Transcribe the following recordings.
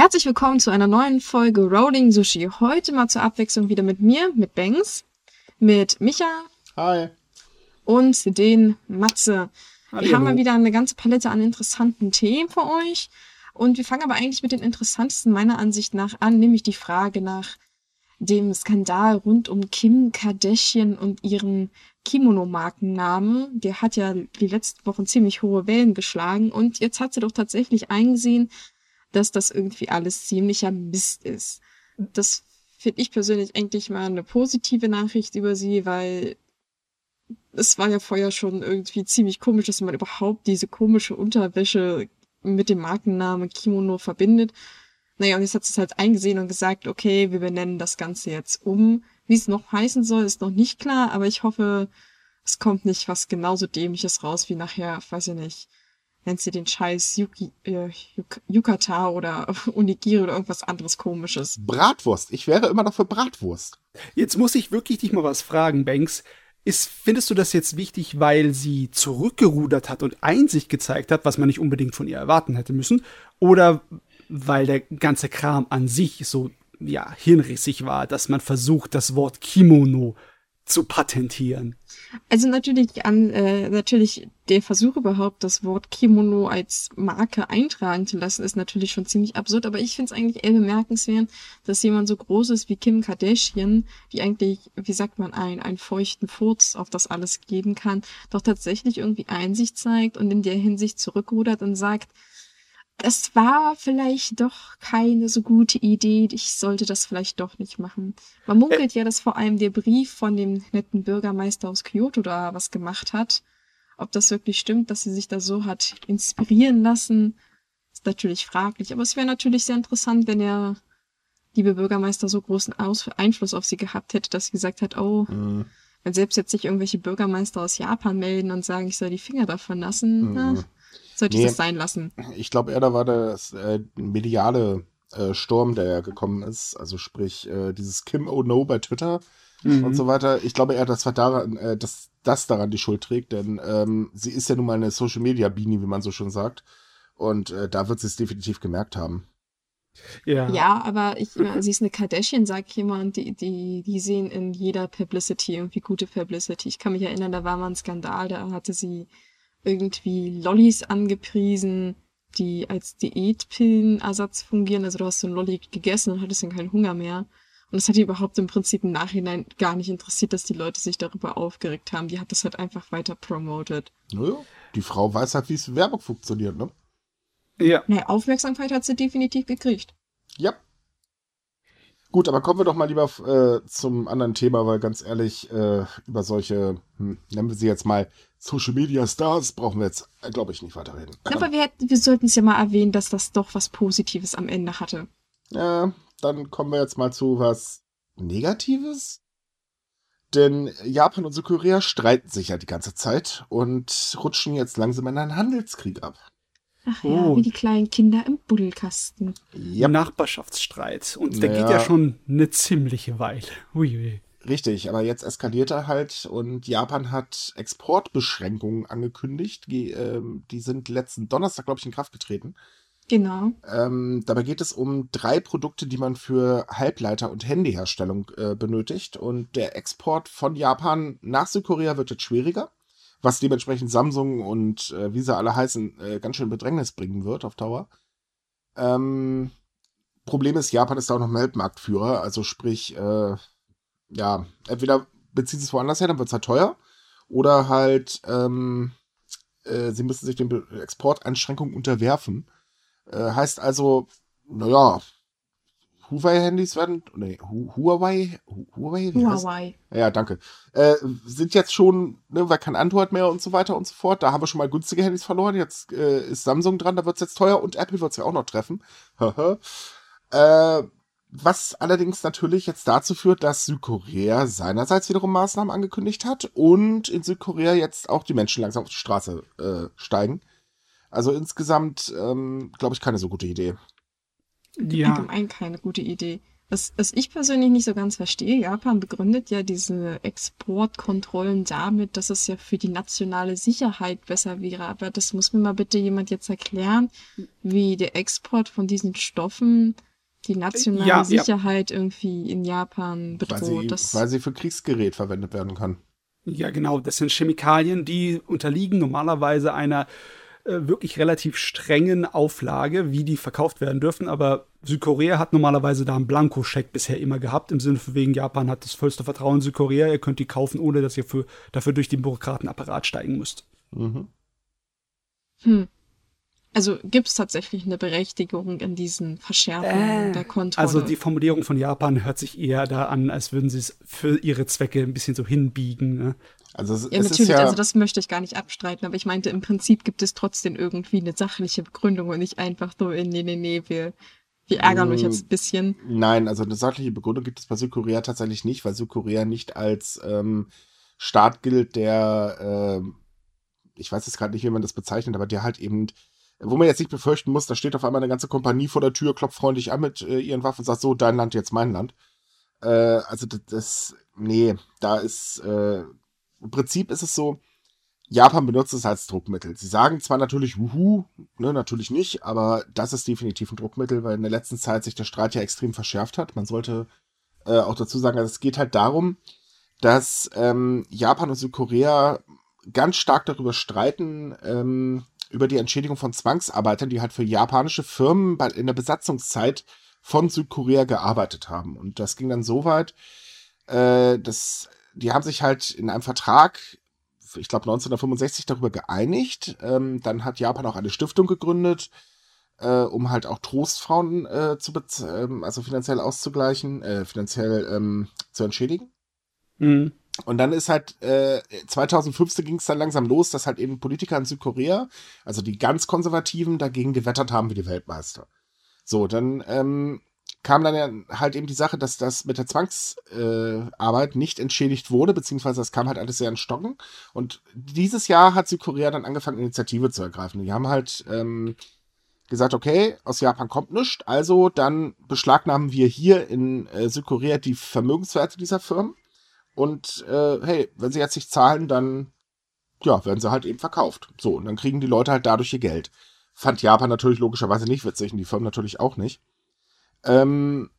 Herzlich willkommen zu einer neuen Folge Rolling Sushi. Heute mal zur Abwechslung wieder mit mir, mit Banks, mit Micha. Hi. Und den Matze. Hallo. Wir haben mal wieder eine ganze Palette an interessanten Themen für euch. Und wir fangen aber eigentlich mit den interessantesten meiner Ansicht nach an, nämlich die Frage nach dem Skandal rund um Kim Kardashian und ihren Kimono-Markennamen. Der hat ja die letzten Wochen ziemlich hohe Wellen geschlagen und jetzt hat sie doch tatsächlich eingesehen, dass das irgendwie alles ziemlicher Mist ist. Das finde ich persönlich eigentlich mal eine positive Nachricht über sie, weil es war ja vorher schon irgendwie ziemlich komisch, dass man überhaupt diese komische Unterwäsche mit dem Markennamen Kimono verbindet. Naja, und jetzt hat sie es halt eingesehen und gesagt, okay, wir benennen das Ganze jetzt um. Wie es noch heißen soll, ist noch nicht klar, aber ich hoffe, es kommt nicht was genauso dämliches raus wie nachher, weiß ich nicht, nennt sie den Scheiß Yuki, äh, Yuk Yukata oder Unigiri oder irgendwas anderes komisches. Bratwurst. Ich wäre immer noch für Bratwurst. Jetzt muss ich wirklich dich mal was fragen, Banks. Ist, findest du das jetzt wichtig, weil sie zurückgerudert hat und Einsicht gezeigt hat, was man nicht unbedingt von ihr erwarten hätte müssen? Oder weil der ganze Kram an sich so, ja, hirnrissig war, dass man versucht, das Wort Kimono zu patentieren? Also natürlich an äh, natürlich der Versuch überhaupt, das Wort Kimono als Marke eintragen zu lassen, ist natürlich schon ziemlich absurd. Aber ich finde es eigentlich eher bemerkenswert, dass jemand so groß ist wie Kim Kardashian, die eigentlich, wie sagt man, ein, einen feuchten Furz auf das alles geben kann, doch tatsächlich irgendwie Einsicht zeigt und in der Hinsicht zurückrudert und sagt, es war vielleicht doch keine so gute Idee. Ich sollte das vielleicht doch nicht machen. Man munkelt ja, dass vor allem der Brief von dem netten Bürgermeister aus Kyoto da was gemacht hat. Ob das wirklich stimmt, dass sie sich da so hat inspirieren lassen, ist natürlich fraglich. Aber es wäre natürlich sehr interessant, wenn der liebe Bürgermeister so großen Aus Einfluss auf sie gehabt hätte, dass sie gesagt hat, oh, mhm. wenn selbst jetzt sich irgendwelche Bürgermeister aus Japan melden und sagen, ich soll die Finger davon lassen, mhm. na, sollte nee, ich das sein lassen. Ich glaube eher, da war das äh, mediale äh, Sturm, der ja gekommen ist. Also sprich, äh, dieses Kim Oh No bei Twitter mhm. und so weiter. Ich glaube eher, das war daran, äh, dass das daran die Schuld trägt, denn ähm, sie ist ja nun mal eine Social Media Beanie, wie man so schon sagt. Und äh, da wird sie es definitiv gemerkt haben. Ja. ja, aber ich, sie ist eine Kardashian, sagt jemand, die, die, die sehen in jeder Publicity irgendwie gute Publicity. Ich kann mich erinnern, da war mal ein Skandal, da hatte sie irgendwie Lollis angepriesen, die als Diätpillenersatz fungieren. Also du hast so ein Lolli gegessen und hattest dann keinen Hunger mehr. Und es hat die überhaupt im Prinzip im Nachhinein gar nicht interessiert, dass die Leute sich darüber aufgeregt haben. Die hat das halt einfach weiter promoted. Naja, die Frau weiß halt, wie es Werbung funktioniert, ne? Ja. Naja, Aufmerksamkeit hat sie definitiv gekriegt. Ja. Gut, aber kommen wir doch mal lieber äh, zum anderen Thema, weil ganz ehrlich, äh, über solche, hm, nennen wir sie jetzt mal Social Media Stars, brauchen wir jetzt, äh, glaube ich, nicht weiterreden. Aber wir, hätten, wir sollten es ja mal erwähnen, dass das doch was Positives am Ende hatte. Ja, dann kommen wir jetzt mal zu was Negatives. Denn Japan und Südkorea streiten sich ja die ganze Zeit und rutschen jetzt langsam in einen Handelskrieg ab. Ach ja, oh. wie die kleinen Kinder im Buddelkasten. Ja. Nachbarschaftsstreit. Und naja. der geht ja schon eine ziemliche Weile. Uiui. Richtig, aber jetzt eskaliert er halt und Japan hat Exportbeschränkungen angekündigt. Die, ähm, die sind letzten Donnerstag, glaube ich, in Kraft getreten. Genau. Ähm, dabei geht es um drei Produkte, die man für Halbleiter- und Handyherstellung äh, benötigt. Und der Export von Japan nach Südkorea wird jetzt schwieriger was dementsprechend Samsung und äh, wie sie alle heißen, äh, ganz schön Bedrängnis bringen wird auf Dauer. Ähm, Problem ist, Japan ist da auch noch Weltmarktführer, also sprich, äh, ja, entweder bezieht es woanders her, dann wird es halt teuer, oder halt, ähm, äh, sie müssen sich den Exporteinschränkungen unterwerfen. Äh, heißt also, naja, Huawei-Handys werden, nee, Huawei, Huawei, Huawei. Ja, danke. Äh, sind jetzt schon, ne, weil kein Android mehr und so weiter und so fort. Da haben wir schon mal günstige Handys verloren. Jetzt äh, ist Samsung dran, da wird es jetzt teuer und Apple wird es ja auch noch treffen. äh, was allerdings natürlich jetzt dazu führt, dass Südkorea seinerseits wiederum Maßnahmen angekündigt hat und in Südkorea jetzt auch die Menschen langsam auf die Straße äh, steigen. Also insgesamt, ähm, glaube ich, keine so gute Idee ja. allgemein keine gute Idee. Was, was ich persönlich nicht so ganz verstehe, Japan begründet ja diese Exportkontrollen damit, dass es ja für die nationale Sicherheit besser wäre. Aber das muss mir mal bitte jemand jetzt erklären, wie der Export von diesen Stoffen die nationale Ja, ja. Sicherheit irgendwie in Japan Weil sie, bedroht. Das, weil sie für Kriegsgerät verwendet werden kann. Ja, genau. Das sind Chemikalien, die unterliegen normalerweise einer äh, wirklich relativ strengen Auflage, wie die verkauft werden dürfen. Aber Südkorea hat normalerweise da einen Blankoscheck bisher immer gehabt, im Sinne von wegen Japan hat das vollste Vertrauen in Südkorea. Ihr könnt die kaufen, ohne dass ihr für, dafür durch den Bürokratenapparat steigen müsst. Mhm. hm. Also gibt es tatsächlich eine Berechtigung in diesen Verschärfungen Äh, der Kontrolle? Also die Formulierung von Japan hört sich eher da an, als würden sie es für ihre Zwecke ein bisschen so hinbiegen. Ne? Also es, Ja, es natürlich, ja, also das möchte ich gar nicht abstreiten, aber ich meinte, im Prinzip gibt es trotzdem irgendwie eine sachliche Begründung und nicht einfach so, äh, nee, nee, nee, wir, wir ärgern euch jetzt ein bisschen. nein, also eine sachliche Begründung gibt es bei Südkorea tatsächlich nicht, weil Südkorea nicht als ähm, Staat gilt, der, ähm, ich weiß jetzt gerade nicht, wie man das bezeichnet, aber der halt eben, wo man jetzt nicht befürchten muss, da steht auf einmal eine ganze Kompanie vor der Tür, klopft freundlich an mit äh, ihren Waffen und sagt so, dein Land, jetzt mein Land. Äh, also das, das, nee, da ist, äh, im Prinzip ist es so, Japan benutzt es als Druckmittel. Sie sagen zwar natürlich, wuhu, ne, natürlich nicht, aber das ist definitiv ein Druckmittel, weil in der letzten Zeit sich der Streit ja extrem verschärft hat. Man sollte äh, auch dazu sagen, also es geht halt darum, dass ähm, Japan und Südkorea ganz stark darüber streiten, ähm, über die Entschädigung von Zwangsarbeitern, die halt für japanische Firmen in der Besatzungszeit von Südkorea gearbeitet haben. Und das ging dann so weit, äh, dass die haben sich halt in einem Vertrag, ich glaube 1965, darüber geeinigt. Ähm, dann hat Japan auch eine Stiftung gegründet, äh, um halt auch Trostfrauen äh, zu bez ähm, also finanziell auszugleichen, äh, finanziell ähm, zu entschädigen. Mhm. Und dann ist halt, äh, 2015 ging es dann langsam los, dass halt eben Politiker in Südkorea, also die ganz Konservativen, dagegen gewettert haben wie die Weltmeister. So, dann ähm, kam dann ja halt eben die Sache, dass das mit der Zwangsarbeit äh, nicht entschädigt wurde, beziehungsweise das kam halt alles sehr in Stocken. Und dieses Jahr hat Südkorea dann angefangen, Initiative zu ergreifen. Die haben halt ähm, gesagt, okay, aus Japan kommt nichts, also dann beschlagnahmen wir hier in äh, Südkorea die Vermögenswerte dieser Firmen. Und äh, hey, wenn sie jetzt nicht zahlen, dann ja, werden sie halt eben verkauft. So, und dann kriegen die Leute halt dadurch ihr Geld. Fand Japan natürlich logischerweise nicht witzig und die Firmen natürlich auch nicht. Ähm,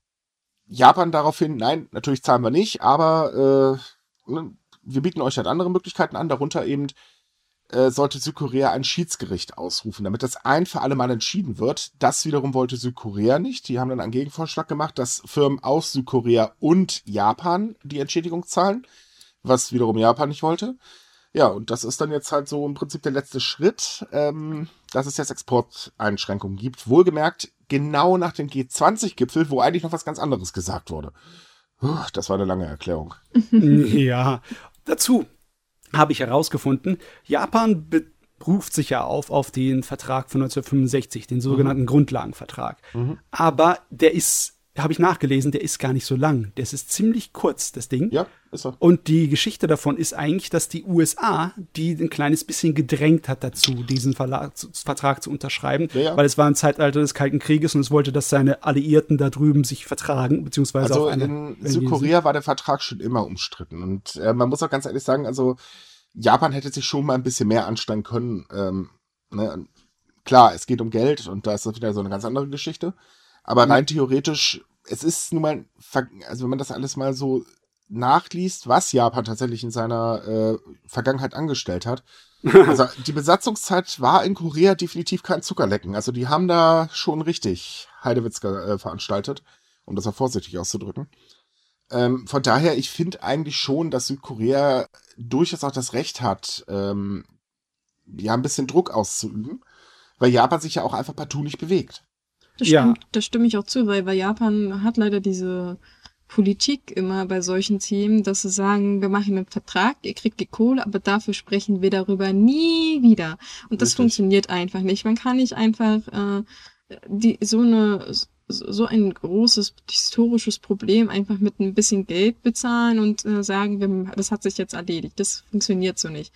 Japan daraufhin, nein, natürlich zahlen wir nicht, aber äh, ne, wir bieten euch halt andere Möglichkeiten an, darunter eben äh, sollte Südkorea ein Schiedsgericht ausrufen, damit das ein für alle Mal entschieden wird. Das wiederum wollte Südkorea nicht. Die haben dann einen Gegenvorschlag gemacht, dass Firmen aus Südkorea und Japan die Entschädigung zahlen, was wiederum Japan nicht wollte. Ja, und das ist dann jetzt halt so im Prinzip der letzte Schritt, ähm, dass es jetzt Exporteinschränkungen gibt. Wohlgemerkt, genau nach dem G20-Gipfel, wo eigentlich noch was ganz anderes gesagt wurde. Puh, Das war eine lange Erklärung. ja. Dazu habe ich herausgefunden, Japan beruft sich ja auf auf den Vertrag von 1965, den sogenannten Grundlagenvertrag. Aber der ist, habe ich nachgelesen, der ist gar nicht so lang. Das ist ziemlich kurz, das Ding. Ja, ist so. Und die Geschichte davon ist eigentlich, dass die USA die ein kleines bisschen gedrängt hat dazu, diesen Verlag, Vertrag zu unterschreiben, Ja, ja. weil es war im Zeitalter des Kalten Krieges und es wollte, dass seine Alliierten da drüben sich vertragen, beziehungsweise Also eine in Südkorea war der Vertrag schon immer umstritten. Und äh, man muss auch ganz ehrlich sagen, also Japan hätte sich schon mal ein bisschen mehr anstrengen können. Ähm, ne? Klar, es geht um Geld und da ist das wieder so eine ganz andere Geschichte. Aber rein theoretisch, es ist nun mal, also wenn man das alles mal so nachliest, was Japan tatsächlich in seiner äh, Vergangenheit angestellt hat. Also die Besatzungszeit war in Korea definitiv kein Zuckerlecken. Also die haben da schon richtig Heidewitz äh, veranstaltet, um das auch vorsichtig auszudrücken. Ähm, von daher, ich finde eigentlich schon, dass Südkorea durchaus auch das Recht hat, ähm, ja, ein bisschen Druck auszuüben, weil Japan sich ja auch einfach partout nicht bewegt. Das Ja. stimmt, das stimme ich auch zu, weil, weil Japan hat leider diese Politik immer bei solchen Themen, dass sie sagen, wir machen einen Vertrag, ihr kriegt die Kohle, aber dafür sprechen wir darüber nie wieder. Und das Richtig. funktioniert einfach nicht. Man kann nicht einfach äh, die so eine so ein großes historisches Problem einfach mit ein bisschen Geld bezahlen und äh, sagen, wir, das hat sich jetzt erledigt. Das funktioniert so nicht.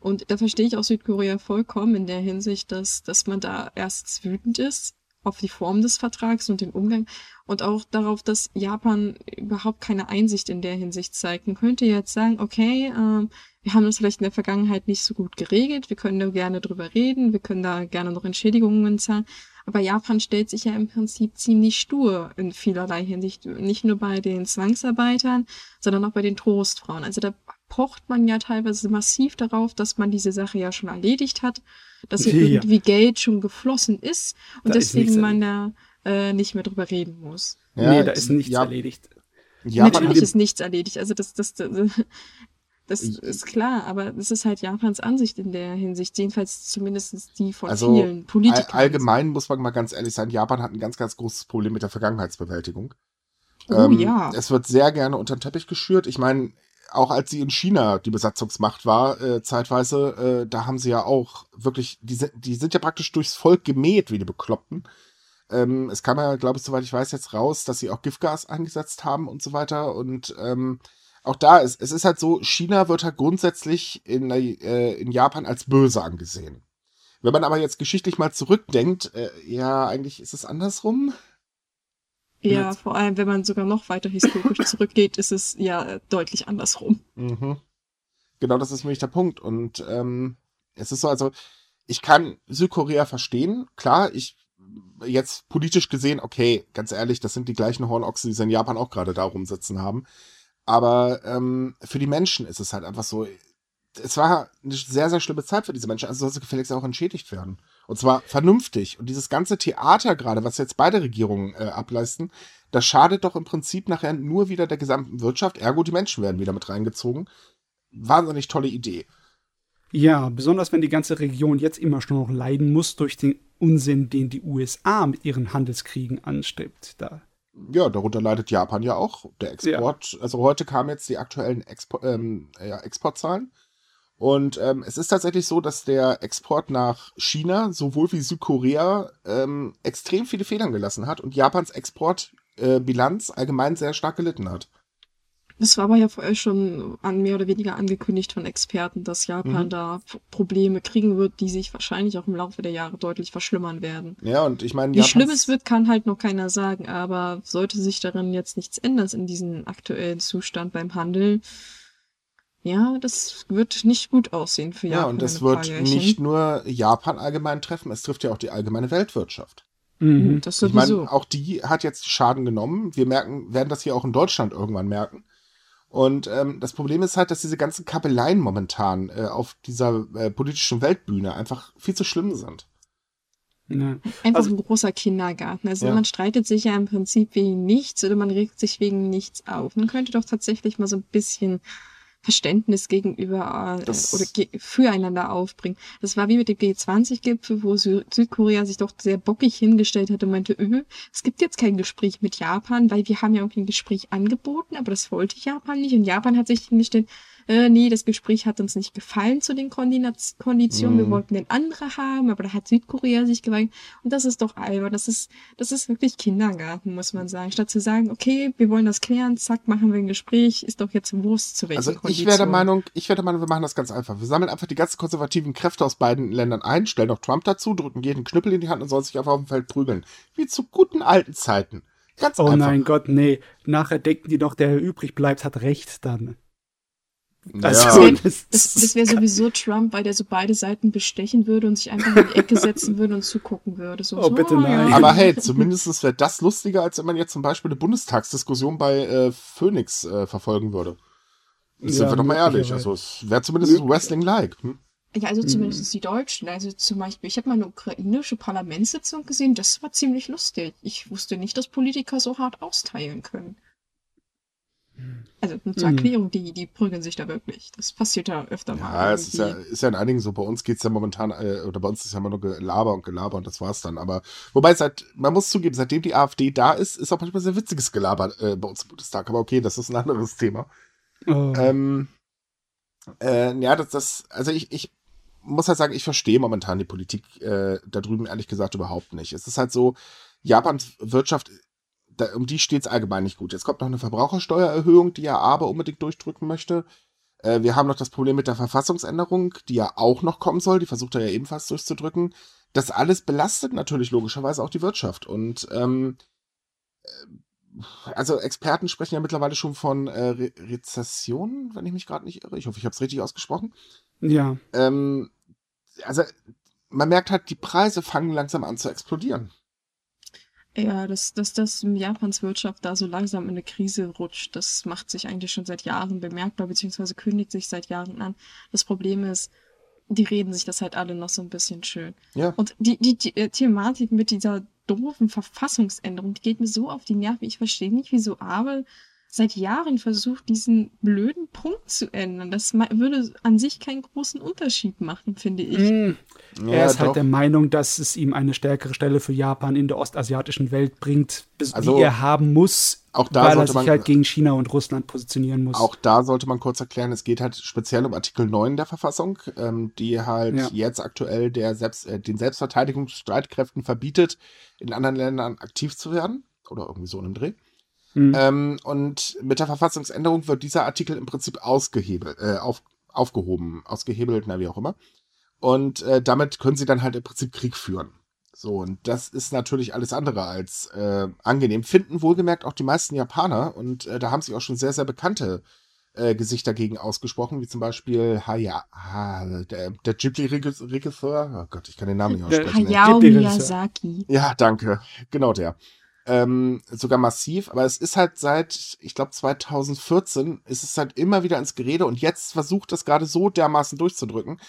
Und da verstehe ich auch Südkorea vollkommen in der Hinsicht, dass, dass man da erst wütend ist, auf die Form des Vertrags und den Umgang und auch darauf, dass Japan überhaupt keine Einsicht in der Hinsicht zeigt. Man könnte jetzt sagen, okay, äh, wir haben das vielleicht in der Vergangenheit nicht so gut geregelt, wir können da gerne drüber reden, wir können da gerne noch Entschädigungen zahlen, aber Japan stellt sich ja im Prinzip ziemlich stur in vielerlei Hinsicht, nicht nur bei den Zwangsarbeitern, sondern auch bei den Trostfrauen. Also da pocht man ja teilweise massiv darauf, dass man diese Sache ja schon erledigt hat, dass hier Ja. irgendwie Geld schon geflossen ist und Da ist deswegen man da äh, nicht mehr drüber reden muss. nee, da ist nichts ja, erledigt. Japan Natürlich ist nichts erledigt. Also das, das, das, das ist klar, aber das ist halt Japans Ansicht in der Hinsicht, jedenfalls zumindest die von Also, vielen all, Politikern. allgemein muss man mal ganz ehrlich sein, Japan hat ein ganz, ganz großes Problem mit der Vergangenheitsbewältigung. Oh Ähm, ja. Es wird sehr gerne unter den Teppich geschürt. Ich meine, auch als sie in China die Besatzungsmacht war, äh, zeitweise, äh, da haben sie ja auch wirklich, die sind, die sind ja praktisch durchs Volk gemäht, wie die Bekloppten. Ähm, es kam ja, glaube ich, soweit ich weiß, jetzt raus, dass sie auch Giftgas eingesetzt haben und so weiter. Und ähm, auch da ist, es ist halt so, China wird halt grundsätzlich in, äh, in Japan als böse angesehen. Wenn man aber jetzt geschichtlich mal zurückdenkt, äh, ja, eigentlich ist es andersrum. Ja, vor allem, wenn man sogar noch weiter historisch zurückgeht, ist es ja deutlich andersrum. Mhm. Genau, das ist nämlich der Punkt. Und ähm, es ist so, also ich kann Südkorea verstehen. Klar, ich jetzt politisch gesehen, okay, ganz ehrlich, das sind die gleichen Hornochsen, die sie in Japan auch gerade da rumsitzen haben. Aber ähm, für die Menschen ist es halt einfach so, es war eine sehr, sehr schlimme Zeit für diese Menschen. Also soll sie gefälligst auch entschädigt werden. Und zwar vernünftig. Und dieses ganze Theater gerade, was jetzt beide Regierungen äh, ableisten, das schadet doch im Prinzip nachher nur wieder der gesamten Wirtschaft. Ergo, die Menschen werden wieder mit reingezogen. Wahnsinnig tolle Idee. Ja, besonders wenn die ganze Region jetzt immer schon noch leiden muss durch den Unsinn, den die USA mit ihren Handelskriegen anstrebt. Da. Ja, darunter leidet Japan ja auch. Der Export, also heute kamen jetzt die aktuellen Expo ähm, ja, Exportzahlen. Und ähm, es ist tatsächlich so, dass der Export nach China sowohl wie Südkorea ähm, extrem viele Federn gelassen hat und Japans Exportbilanz allgemein sehr stark gelitten hat. Das war aber ja vorher schon an mehr oder weniger angekündigt von Experten, dass Japan Mhm. da Probleme kriegen wird, die sich wahrscheinlich auch im Laufe der Jahre deutlich verschlimmern werden. Ja, und ich meine, Wie Japans- schlimm es wird, kann halt noch keiner sagen, aber sollte sich daran jetzt nichts ändern in diesem aktuellen Zustand beim Handel, ja, das wird nicht gut aussehen für Ja, Japan. und das wird nicht nur Japan allgemein treffen, es trifft ja auch die allgemeine Weltwirtschaft. Mhm. Das Ich sowieso. meine, auch die hat jetzt Schaden genommen. Wir merken, werden das hier auch in Deutschland irgendwann merken. Und ähm, das Problem ist halt, dass diese ganzen Kabeleien momentan äh, auf dieser äh, politischen Weltbühne einfach viel zu schlimm sind. Ja. Einfach Also- ein großer Kindergarten. Also Ja. man streitet sich ja im Prinzip wegen nichts oder man regt sich wegen nichts auf. Man könnte doch tatsächlich mal so ein bisschen Verständnis gegenüber äh, Das- oder ge füreinander aufbringen. Das war wie mit dem G20-Gipfel, wo Sü Südkorea sich doch sehr bockig hingestellt hat und meinte, öh, es gibt jetzt kein Gespräch mit Japan, weil wir haben ja irgendwie ein Gespräch angeboten, aber das wollte Japan nicht. Und Japan hat sich hingestellt, äh, nee, das Gespräch hat uns nicht gefallen zu den Kondina- Konditionen, wir Mhm. wollten den andere haben, aber da hat Südkorea sich geweigert. Und das ist doch albern. Das ist, das ist wirklich Kindergarten, muss man sagen. Statt zu sagen, okay, wir wollen das klären, zack, machen wir ein Gespräch, ist doch jetzt Wurst zu welchen Also ich wäre der Meinung, ich wäre der Meinung, wir machen das ganz einfach. Wir sammeln einfach die ganzen konservativen Kräfte aus beiden Ländern ein, stellen noch Trump dazu, drücken jeden Knüppel in die Hand und soll sich einfach auf dem Feld prügeln. Wie zu guten alten Zeiten. Ganz Oh einfach. nein, Gott, nee. Nachher denken die noch, der übrig bleibt, hat recht dann. Also, Ja. das, Das, das wäre sowieso Trump, weil der so beide Seiten bestechen würde und sich einfach in die Ecke setzen würde und zugucken würde. So, Oh, so, bitte nein. Ja. Aber hey, zumindest wäre das lustiger, als wenn man jetzt zum Beispiel eine Bundestagsdiskussion bei äh, Phoenix äh, verfolgen würde. Sind Ja, wir doch mal ehrlich. Also es wäre zumindest Wrestling-like. Hm? Ja, also Mhm. zumindest die Deutschen. Also zum Beispiel, ich habe mal eine ukrainische Parlamentssitzung gesehen, das war ziemlich lustig. Ich wusste nicht, dass Politiker so hart austeilen können. Also zur Mhm. Erklärung, die, die prügeln sich da wirklich. Das passiert ja öfter mal. Ja, es ist ja, ist ja in einigen so. Bei uns geht's ja momentan, äh, oder bei uns ist ja immer nur Gelaber und Gelaber und das war's dann. Aber wobei, seit, man muss zugeben, seitdem die AfD da ist, ist auch manchmal sehr witziges Gelaber äh, bei uns im Bundestag. Aber okay, das ist ein anderes Thema. oh. Ähm, äh, ja, das, das, also ich, ich muss halt sagen, ich verstehe momentan die Politik äh, da drüben ehrlich gesagt überhaupt nicht. Es ist halt so, Japans Wirtschaft, da, um die steht es allgemein nicht gut. Jetzt kommt noch eine Verbrauchersteuererhöhung, die ja aber unbedingt durchdrücken möchte. Äh, wir haben noch das Problem mit der Verfassungsänderung, die ja auch noch kommen soll. Die versucht er ja ebenfalls durchzudrücken. das alles belastet natürlich logischerweise auch die Wirtschaft. Und ähm, äh, also Experten sprechen ja mittlerweile schon von äh, Re Rezession, wenn ich mich gerade nicht irre. Ich hoffe, ich habe es richtig ausgesprochen. Ja. Ähm, also man merkt halt, die Preise fangen langsam an zu explodieren. Ja, dass, dass das Japans Wirtschaft da so langsam in eine Krise rutscht, das macht sich eigentlich schon seit Jahren bemerkbar, beziehungsweise kündigt sich seit Jahren an. Das Problem ist, die reden sich das halt alle noch so ein bisschen schön. Ja. Und die, die, die äh, Thematik mit dieser doofen Verfassungsänderung, die geht mir so auf die Nerven. Ich verstehe nicht, wieso Abel seit Jahren versucht, diesen blöden Punkt zu ändern. Das würde an sich keinen großen Unterschied machen, finde ich. Mm. Ja, er ist halt der Meinung, dass es ihm eine stärkere Stelle für Japan in der ostasiatischen Welt bringt, bis also, wie er haben muss, auch da weil sollte er sich man, halt gegen China und Russland positionieren muss. Auch da sollte man kurz erklären, es geht halt speziell um Artikel 9 der Verfassung, ähm, die halt ja. jetzt aktuell der Selbst, äh, den Selbstverteidigungsstreitkräften verbietet, in anderen Ländern aktiv zu werden. Oder irgendwie so in einem Dreh. Mhm. Ähm, und mit der Verfassungsänderung wird dieser Artikel im Prinzip ausgehebelt, äh, auf, aufgehoben, ausgehebelt, na wie auch immer. Und äh, damit können sie dann halt im Prinzip Krieg führen. So, und das ist natürlich alles andere als äh, angenehm. Finden wohlgemerkt auch die meisten Japaner und äh, da haben sich auch schon sehr, sehr bekannte äh, Gesichter dagegen ausgesprochen, wie zum Beispiel Haya, ha, der, der Ghibli-Regisseur, oh Gott, ich kann den Namen nicht aussprechen. Hayao Miyazaki. Ja, danke, genau der ähm, sogar massiv, aber es ist halt seit, ich glaube 2014, ist es halt immer wieder ins Gerede und jetzt versucht das gerade so dermaßen durchzudrücken,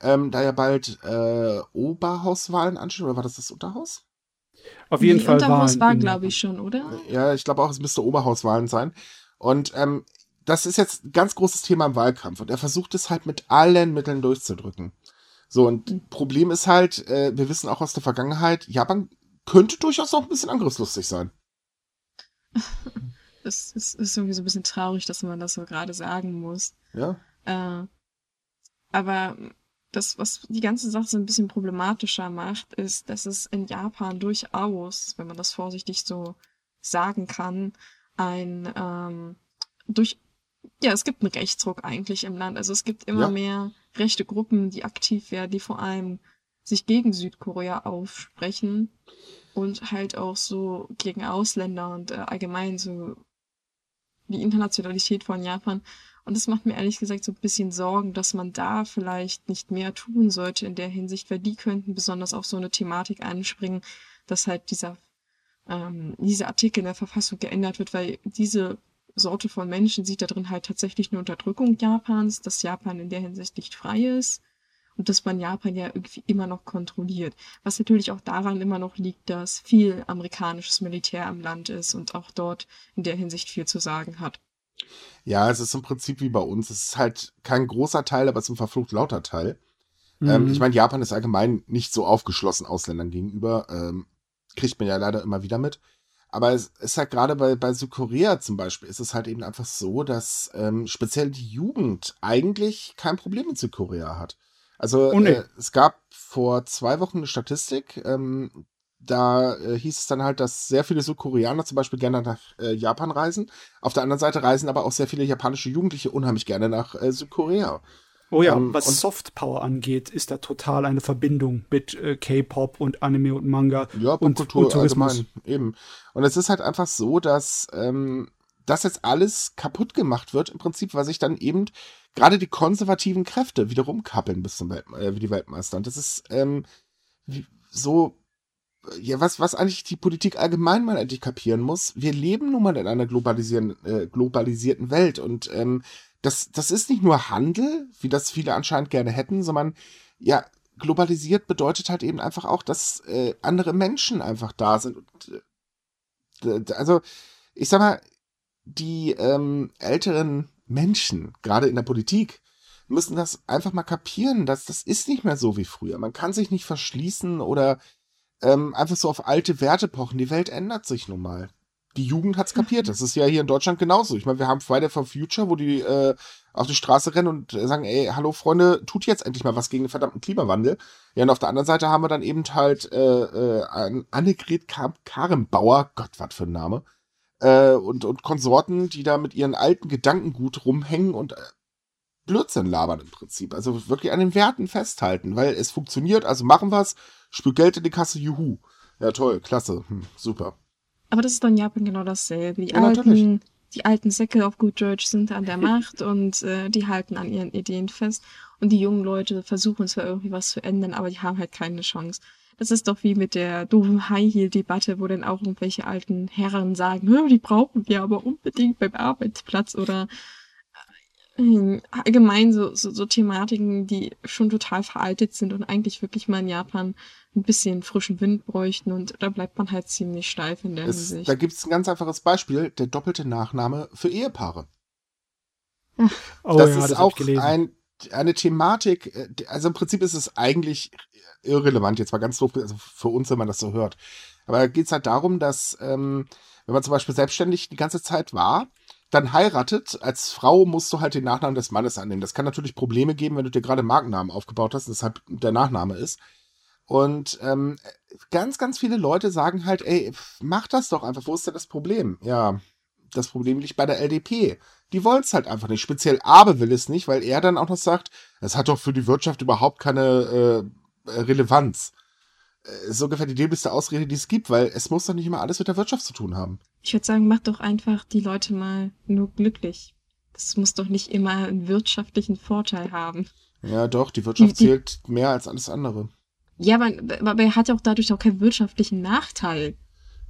ähm, da ja bald äh, Oberhauswahlen anstehen, oder war das das Unterhaus? Auf jeden Die Fall Unterhaus war, glaube ich, schon, oder? Ja, ich glaube auch, es müsste Oberhauswahlen sein. Und ähm, das ist jetzt ein ganz großes Thema im Wahlkampf und er versucht es halt mit allen Mitteln durchzudrücken. So, und mhm. Problem ist halt, äh, wir wissen auch aus der Vergangenheit, Japan könnte durchaus auch ein bisschen angriffslustig sein. Es ist, ist, irgendwie so ein bisschen traurig, dass man das so gerade sagen muss. Ja. Äh, aber das, was die ganze Sache so ein bisschen problematischer macht, ist, dass es in Japan durchaus, wenn man das vorsichtig so sagen kann, ein ähm, durch ja, es gibt einen Rechtsruck eigentlich im Land. Also es gibt immer ja. mehr rechte Gruppen, die aktiv werden, die vor allem sich gegen Südkorea aufsprechen und halt auch so gegen Ausländer und äh, allgemein so die Internationalität von Japan. Und das macht mir ehrlich gesagt so ein bisschen Sorgen, dass man da vielleicht nicht mehr tun sollte in der Hinsicht, weil die könnten besonders auf so eine Thematik anspringen, dass halt dieser, ähm, dieser Artikel in der Verfassung geändert wird, weil diese Sorte von Menschen sieht da drin halt tatsächlich eine Unterdrückung Japans, dass Japan in der Hinsicht nicht frei ist und dass man Japan ja irgendwie immer noch kontrolliert. Was natürlich auch daran immer noch liegt, dass viel amerikanisches Militär am Land ist und auch dort in der Hinsicht viel zu sagen hat. Ja, es ist im Prinzip wie bei uns. Es ist halt kein großer Teil, aber es ist ein verflucht lauter Teil. Mhm. Ähm, ich meine, Japan ist allgemein nicht so aufgeschlossen Ausländern gegenüber. Ähm, kriegt man ja leider immer wieder mit. Aber es ist halt gerade bei, bei Südkorea zum Beispiel, ist es halt eben einfach so, dass ähm, speziell die Jugend eigentlich kein Problem mit Südkorea hat. Also oh, nee. äh, es gab vor zwei Wochen eine Statistik, ähm, da äh, hieß es dann halt, dass sehr viele Südkoreaner zum Beispiel gerne nach äh, Japan reisen. Auf der anderen Seite reisen aber auch sehr viele japanische Jugendliche unheimlich gerne nach äh, Südkorea. Oh ja, ähm, was Softpower angeht, ist da total eine Verbindung mit äh, K-Pop und Anime und Manga ja, und, Kultur und Tourismus. allgemein eben. Und es ist halt einfach so, dass ähm, das jetzt alles kaputt gemacht wird, im Prinzip, weil sich dann eben gerade die konservativen Kräfte wiederum kappeln bis zum Welt, äh, die Weltmeister. Und das ist ähm, so, ja, was, was eigentlich die Politik allgemein mal endlich kapieren muss. Wir leben nun mal in einer globalisieren, äh, globalisierten Welt und ähm, das, das ist nicht nur Handel, wie das viele anscheinend gerne hätten, sondern ja, globalisiert bedeutet halt eben einfach auch, dass äh, andere Menschen einfach da sind. Und, äh, also, ich sag mal, die ähm, älteren Menschen, gerade in der Politik, müssen das einfach mal kapieren, dass das ist nicht mehr so wie früher. Man kann sich nicht verschließen oder ähm, einfach so auf alte Werte pochen. Die Welt ändert sich nun mal. Die Jugend hat's kapiert. Das ist ja hier in Deutschland genauso. Ich meine, wir haben Friday for Future, wo die äh, auf die Straße rennen und äh, sagen, ey, hallo Freunde, tut jetzt endlich mal was gegen den verdammten Klimawandel. Ja, und auf der anderen Seite haben wir dann eben halt äh, äh, Annegret Karrenbauer, Gott, was für ein Name, äh, und, und Konsorten, die da mit ihren alten Gedankengut rumhängen und äh, Blödsinn labern im Prinzip. Also wirklich an den Werten festhalten, weil es funktioniert, also machen wir's, spült Geld in die Kasse, juhu. Ja, toll, klasse, hm, super. Aber das ist dann Japan genau dasselbe. Die, Ja, natürlich. alten, die alten Säcke auf gut Deutsch sind an der Macht und äh, die halten an ihren Ideen fest. Und die jungen Leute versuchen zwar irgendwie was zu ändern, aber die haben halt keine Chance. Das ist doch wie mit der doofen High-Heel-Debatte, wo dann auch irgendwelche alten Herren sagen, "Hä, die brauchen wir aber unbedingt beim Arbeitsplatz oder äh, allgemein so, so, so Thematiken, die schon total veraltet sind und eigentlich wirklich mal in Japan ein bisschen frischen Wind bräuchten und da bleibt man halt ziemlich steif in der Es, Hinsicht. da gibt es ein ganz einfaches Beispiel, der doppelte Nachname für Ehepaare. Oh das ja, ist das auch ein, eine Thematik, äh, also im Prinzip ist es eigentlich irrelevant, jetzt mal ganz doof, also für uns, wenn man das so hört. Aber da geht es halt darum, dass ähm, wenn man zum Beispiel selbstständig die ganze Zeit war, dann heiratet, als Frau musst du halt den Nachnamen des Mannes annehmen. Das kann natürlich Probleme geben, wenn du dir gerade Markennamen aufgebaut hast, deshalb der Nachname ist. Und ähm, ganz, ganz viele Leute sagen halt, ey, mach das doch einfach, wo ist denn das Problem? Ja, das Problem liegt bei der LDP. Die wollen es halt einfach nicht. Speziell Abe will es nicht, weil er dann auch noch sagt, es hat doch für die Wirtschaft überhaupt keine äh, Relevanz. Äh, Ist so ungefähr die dämlichste Ausrede, die es gibt, weil es muss doch nicht immer alles mit der Wirtschaft zu tun haben. Ich würde sagen, mach doch einfach die Leute mal nur glücklich. Das muss doch nicht immer einen wirtschaftlichen Vorteil haben. Ja, doch, die Wirtschaft Die- die- zählt mehr als alles andere. Ja, aber, aber er hat ja auch dadurch auch keinen wirtschaftlichen Nachteil.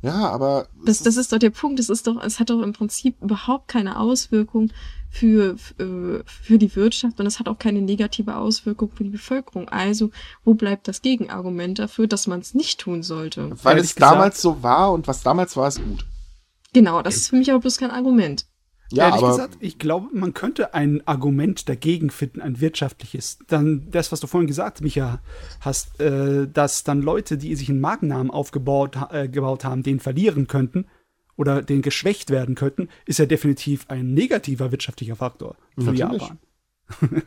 Ja, aber Das, das ist doch der Punkt. Es ist doch, es hat doch im Prinzip überhaupt keine Auswirkung für, für, für die Wirtschaft und es hat auch keine negative Auswirkung für die Bevölkerung. Also, wo bleibt das Gegenargument dafür, dass man es nicht tun sollte? weil Ehrlich es damals gesagt- so war und was damals war, ist gut. Genau, das ist für mich aber bloß kein Argument. Ja, Ehrlich aber gesagt, ich glaube, man könnte ein Argument dagegen finden, ein wirtschaftliches. Dann das, was du vorhin gesagt, Micha, hast, äh, dass dann Leute, die sich einen Markennamen aufgebaut äh, gebaut haben, den verlieren könnten oder den geschwächt werden könnten, ist ja definitiv ein negativer wirtschaftlicher Faktor für Natürlich. Japan.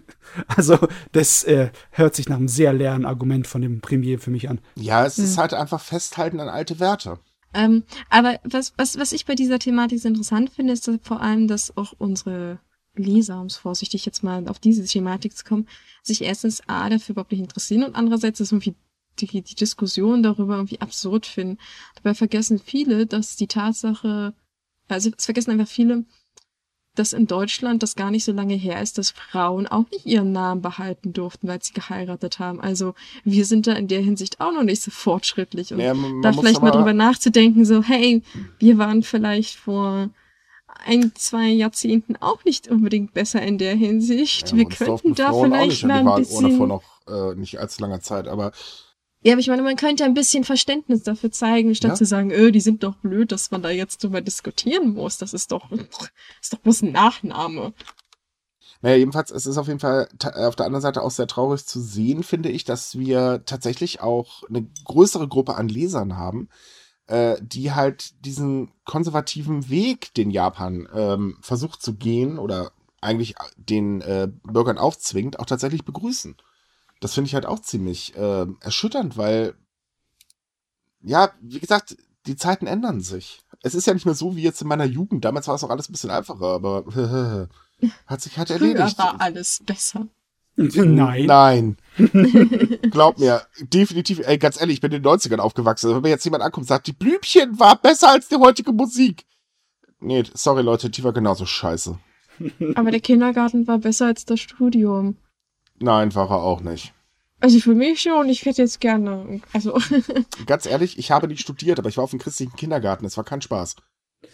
also, das äh, hört sich nach einem sehr leeren Argument von dem Premier für mich an. ja, es Hm. ist halt einfach Festhalten an alte Werte. Ähm, aber was, was, was ich bei dieser Thematik so interessant finde, ist vor allem, dass auch unsere Leser, um es vorsichtig jetzt mal auf diese Thematik zu kommen, sich erstens A dafür überhaupt nicht interessieren und andererseits das irgendwie die, die Diskussion darüber irgendwie absurd finden. Dabei vergessen viele, dass die Tatsache, also es vergessen einfach viele, dass in Deutschland das gar nicht so lange her ist, dass Frauen auch nicht ihren Namen behalten durften, weil sie geheiratet haben. Also wir sind da in der Hinsicht auch noch nicht so fortschrittlich. Und Naja, man- man da vielleicht mal drüber nachzudenken, so, hey, wir waren vielleicht vor ein, zwei Jahrzehnten auch nicht unbedingt besser in der Hinsicht. Ja, wir könnten da vielleicht mal ein Wahlurne vor bisschen. noch äh, nicht allzu langer Zeit, aber Ja, aber ich meine, man könnte ein bisschen Verständnis dafür zeigen, statt Ja. zu sagen, öh, die sind doch blöd, dass man da jetzt drüber diskutieren muss. Das ist doch, ist doch bloß ein Nachname. Naja, jedenfalls, es ist auf jeden Fall äh, auf der anderen Seite auch sehr traurig zu sehen, finde ich, dass wir tatsächlich auch eine größere Gruppe an Lesern haben, äh, die halt diesen konservativen Weg, den Japan ähm, versucht zu gehen oder eigentlich den äh, Bürgern aufzwingt, auch tatsächlich begrüßen. Das finde ich halt auch ziemlich äh, erschütternd, weil, ja, wie gesagt, die Zeiten ändern sich. Es ist ja nicht mehr so wie jetzt in meiner Jugend. Damals war es auch alles ein bisschen einfacher, aber hat sich halt Früher erledigt. war alles besser. Nein. Nein. Glaub mir, definitiv, ey, ganz ehrlich, ich bin in den 90ern aufgewachsen. Wenn mir jetzt jemand ankommt und sagt, die Blümchen war besser als die heutige Musik. Nee, sorry Leute, die war genauso scheiße. Aber der Kindergarten war besser als das Studium. Nein, war er auch nicht. Also für mich schon, ich hätte jetzt gerne, also, Ganz ehrlich, ich habe nicht studiert, aber ich war auf dem christlichen Kindergarten. Es war kein Spaß.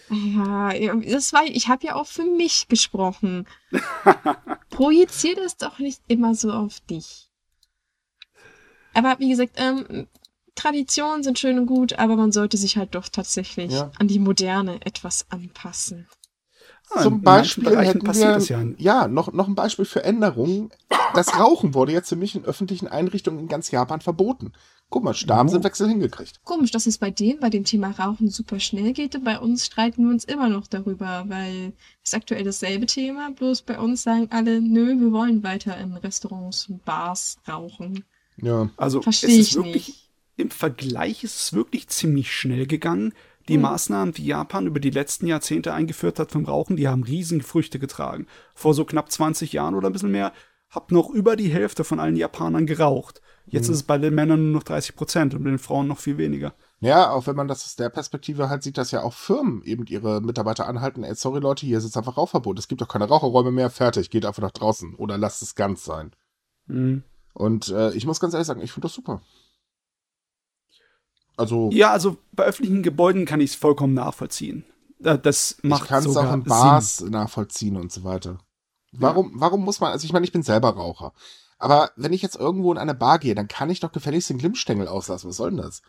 ja, das war, ich habe ja auch für mich gesprochen. Projizier das doch nicht immer so auf dich. Aber wie gesagt, ähm, Traditionen sind schön und gut, aber man sollte sich halt doch tatsächlich Ja. an die Moderne etwas anpassen. Ah, Zum Beispiel hätten passiert wir, das ja. ja, noch, noch ein Beispiel für Änderungen. Das Rauchen wurde jetzt nämlich in öffentlichen Einrichtungen in ganz Japan verboten. Guck mal, da haben sie einen Wechsel hingekriegt. Komisch, dass es bei denen, bei dem Thema Rauchen super schnell geht und bei uns streiten wir uns immer noch darüber, weil es ist aktuell dasselbe Thema, bloß bei uns sagen alle, nö, wir wollen weiter in Restaurants und Bars rauchen. Ja. Also Versteh es ist wirklich, nicht. im Vergleich ist es wirklich ziemlich schnell gegangen. Die Maßnahmen, die Japan über die letzten Jahrzehnte eingeführt hat vom Rauchen, die haben riesige Früchte getragen. Vor so knapp 20 Jahren oder ein bisschen mehr hat noch über die Hälfte von allen Japanern geraucht. Jetzt ist es bei den Männern nur noch 30 Prozent und bei den Frauen noch viel weniger. Ja, auch wenn man das aus der Perspektive halt sieht, dass ja auch Firmen eben ihre Mitarbeiter anhalten, ey, sorry Leute, hier ist jetzt einfach Rauchverbot. Es gibt doch keine Raucherräume mehr, fertig, geht einfach nach draußen oder lasst es ganz sein. Mhm. Und äh, ich muss ganz ehrlich sagen, ich finde das super. Also, Ja, also bei öffentlichen Gebäuden kann ich es vollkommen nachvollziehen. Das macht ich kann es auch in Sinn. Bars nachvollziehen und so weiter. Warum, warum muss man, also ich meine, ich bin selber Raucher. Aber wenn ich jetzt irgendwo in eine Bar gehe, dann kann ich doch gefälligst den Glimmstängel auslassen. Was soll denn das?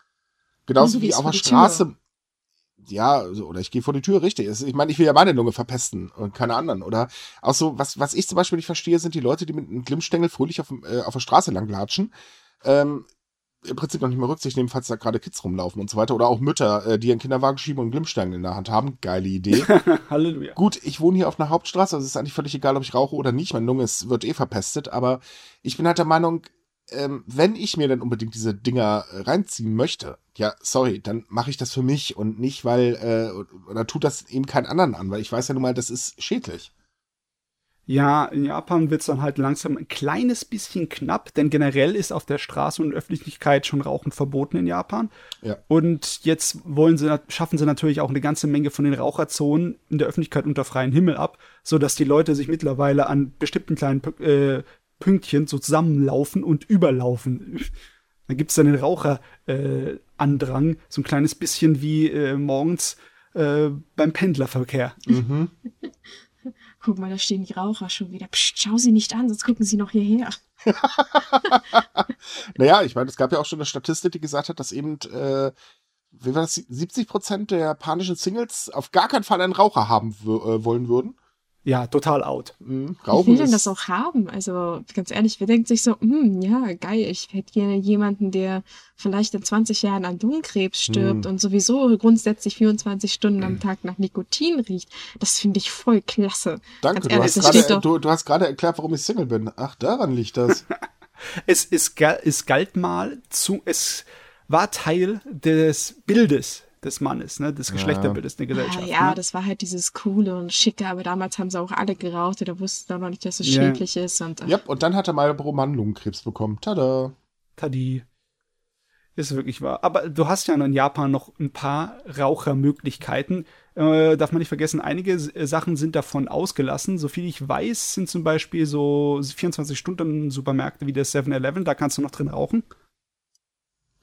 Genauso wie auf der die Tür. Straße. Ja, oder ich gehe vor die Tür, richtig. Ich meine, ich will ja meine Lunge verpesten und keine anderen. Oder auch so, was, was ich zum Beispiel nicht verstehe, sind die Leute, die mit einem Glimmstängel fröhlich auf, äh, auf der Straße langlatschen. Ähm, im Prinzip noch nicht mal Rücksicht nehmen, falls da gerade Kids rumlaufen und so weiter. Oder auch Mütter, äh, die ihren Kinderwagen schieben und einen Glimmstängel in der Hand haben. Geile Idee. Halleluja. Gut, ich wohne hier auf einer Hauptstraße, also es ist eigentlich völlig egal, ob ich rauche oder nicht. Meine Lunge ist, wird eh verpestet, aber ich bin halt der Meinung, ähm, wenn ich mir dann unbedingt diese Dinger äh, reinziehen möchte, ja, sorry, dann mache ich das für mich und nicht, weil, äh, oder tut das eben keinen anderen an, weil ich weiß ja nun mal, das ist schädlich. Ja, in Japan wird es dann halt langsam ein kleines bisschen knapp, denn generell ist auf der Straße und Öffentlichkeit schon Rauchen verboten in Japan. Ja. Und jetzt wollen sie, schaffen sie natürlich auch eine ganze Menge von den Raucherzonen in der Öffentlichkeit unter freiem Himmel ab, sodass die Leute sich mittlerweile an bestimmten kleinen äh, Pünktchen so zusammenlaufen und überlaufen. Dann gibt's dann den Raucherandrang, äh, so ein kleines bisschen wie äh, morgens äh, beim Pendlerverkehr. Mhm. Guck mal, da stehen die Raucher schon wieder. Psst, schau sie nicht an, sonst gucken sie noch hierher. Naja, ich meine, es gab ja auch schon eine Statistik, die gesagt hat, dass eben, äh, wie war das, 70 Prozent der japanischen Singles auf gar keinen Fall einen Raucher haben äh, wollen würden. Ja, total out. Mhm. Rauchen will denn das auch haben? Also ganz ehrlich, wer denkt sich so, hm, ja, geil, ich hätte gerne jemanden, der vielleicht in 20 Jahren an Lungenkrebs stirbt Hm. und sowieso grundsätzlich 24 Stunden am Tag nach Nikotin riecht. Das finde ich voll klasse. Danke, Ganz du ehrlich, hast, doch- du, du hast gerade erklärt, warum ich Single bin. Ach, daran liegt das. Es, es, es galt mal zu, es war Teil des Bildes des Mannes, ne, des Geschlechterbildes der Ah, Gesellschaft. ja, ne? das war halt dieses coole und schicke, aber damals haben sie auch alle geraucht, da wussten sie auch noch nicht, dass es Ja. schädlich ist. Und, äh, ja, und dann hat er Marlboro Mann Lungenkrebs bekommen. Tada. Tadi. Ist wirklich wahr. Aber du hast ja in Japan noch ein paar Rauchermöglichkeiten. Äh, darf man nicht vergessen, einige äh, Sachen sind davon ausgelassen. Soviel ich weiß, sind zum Beispiel so 24-Stunden-Supermärkte wie der 7-Eleven, da kannst du noch drin rauchen.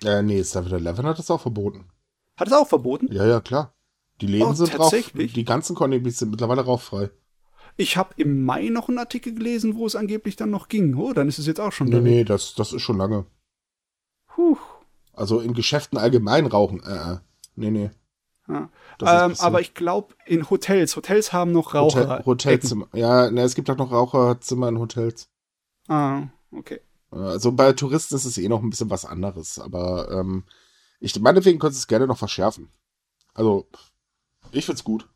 Äh, nee, 7-Eleven hat das auch verboten. Hat es auch verboten? Ja, ja, klar. Die Läden Oh, sind drauf. tatsächlich? Die ganzen Konibis sind mittlerweile rauchfrei. Ich habe im Mai noch einen Artikel gelesen, wo es angeblich dann noch ging. Oh, dann ist es jetzt auch schon Nee, da. nee, das, das ist schon lange. Puh. Also in Geschäften allgemein rauchen. Äh, äh. Nee, nee. Ja. Ist Ähm, aber ich glaube, in Hotels, Hotels haben noch Raucher. Hotel, Hotelzimmer. Ja, ne, es gibt auch noch Raucherzimmer in Hotels. Ah, okay. Also bei Touristen ist es eh noch ein bisschen was anderes. Aber ähm, ich meinetwegen könntest du es gerne noch verschärfen. Also, ich find's gut.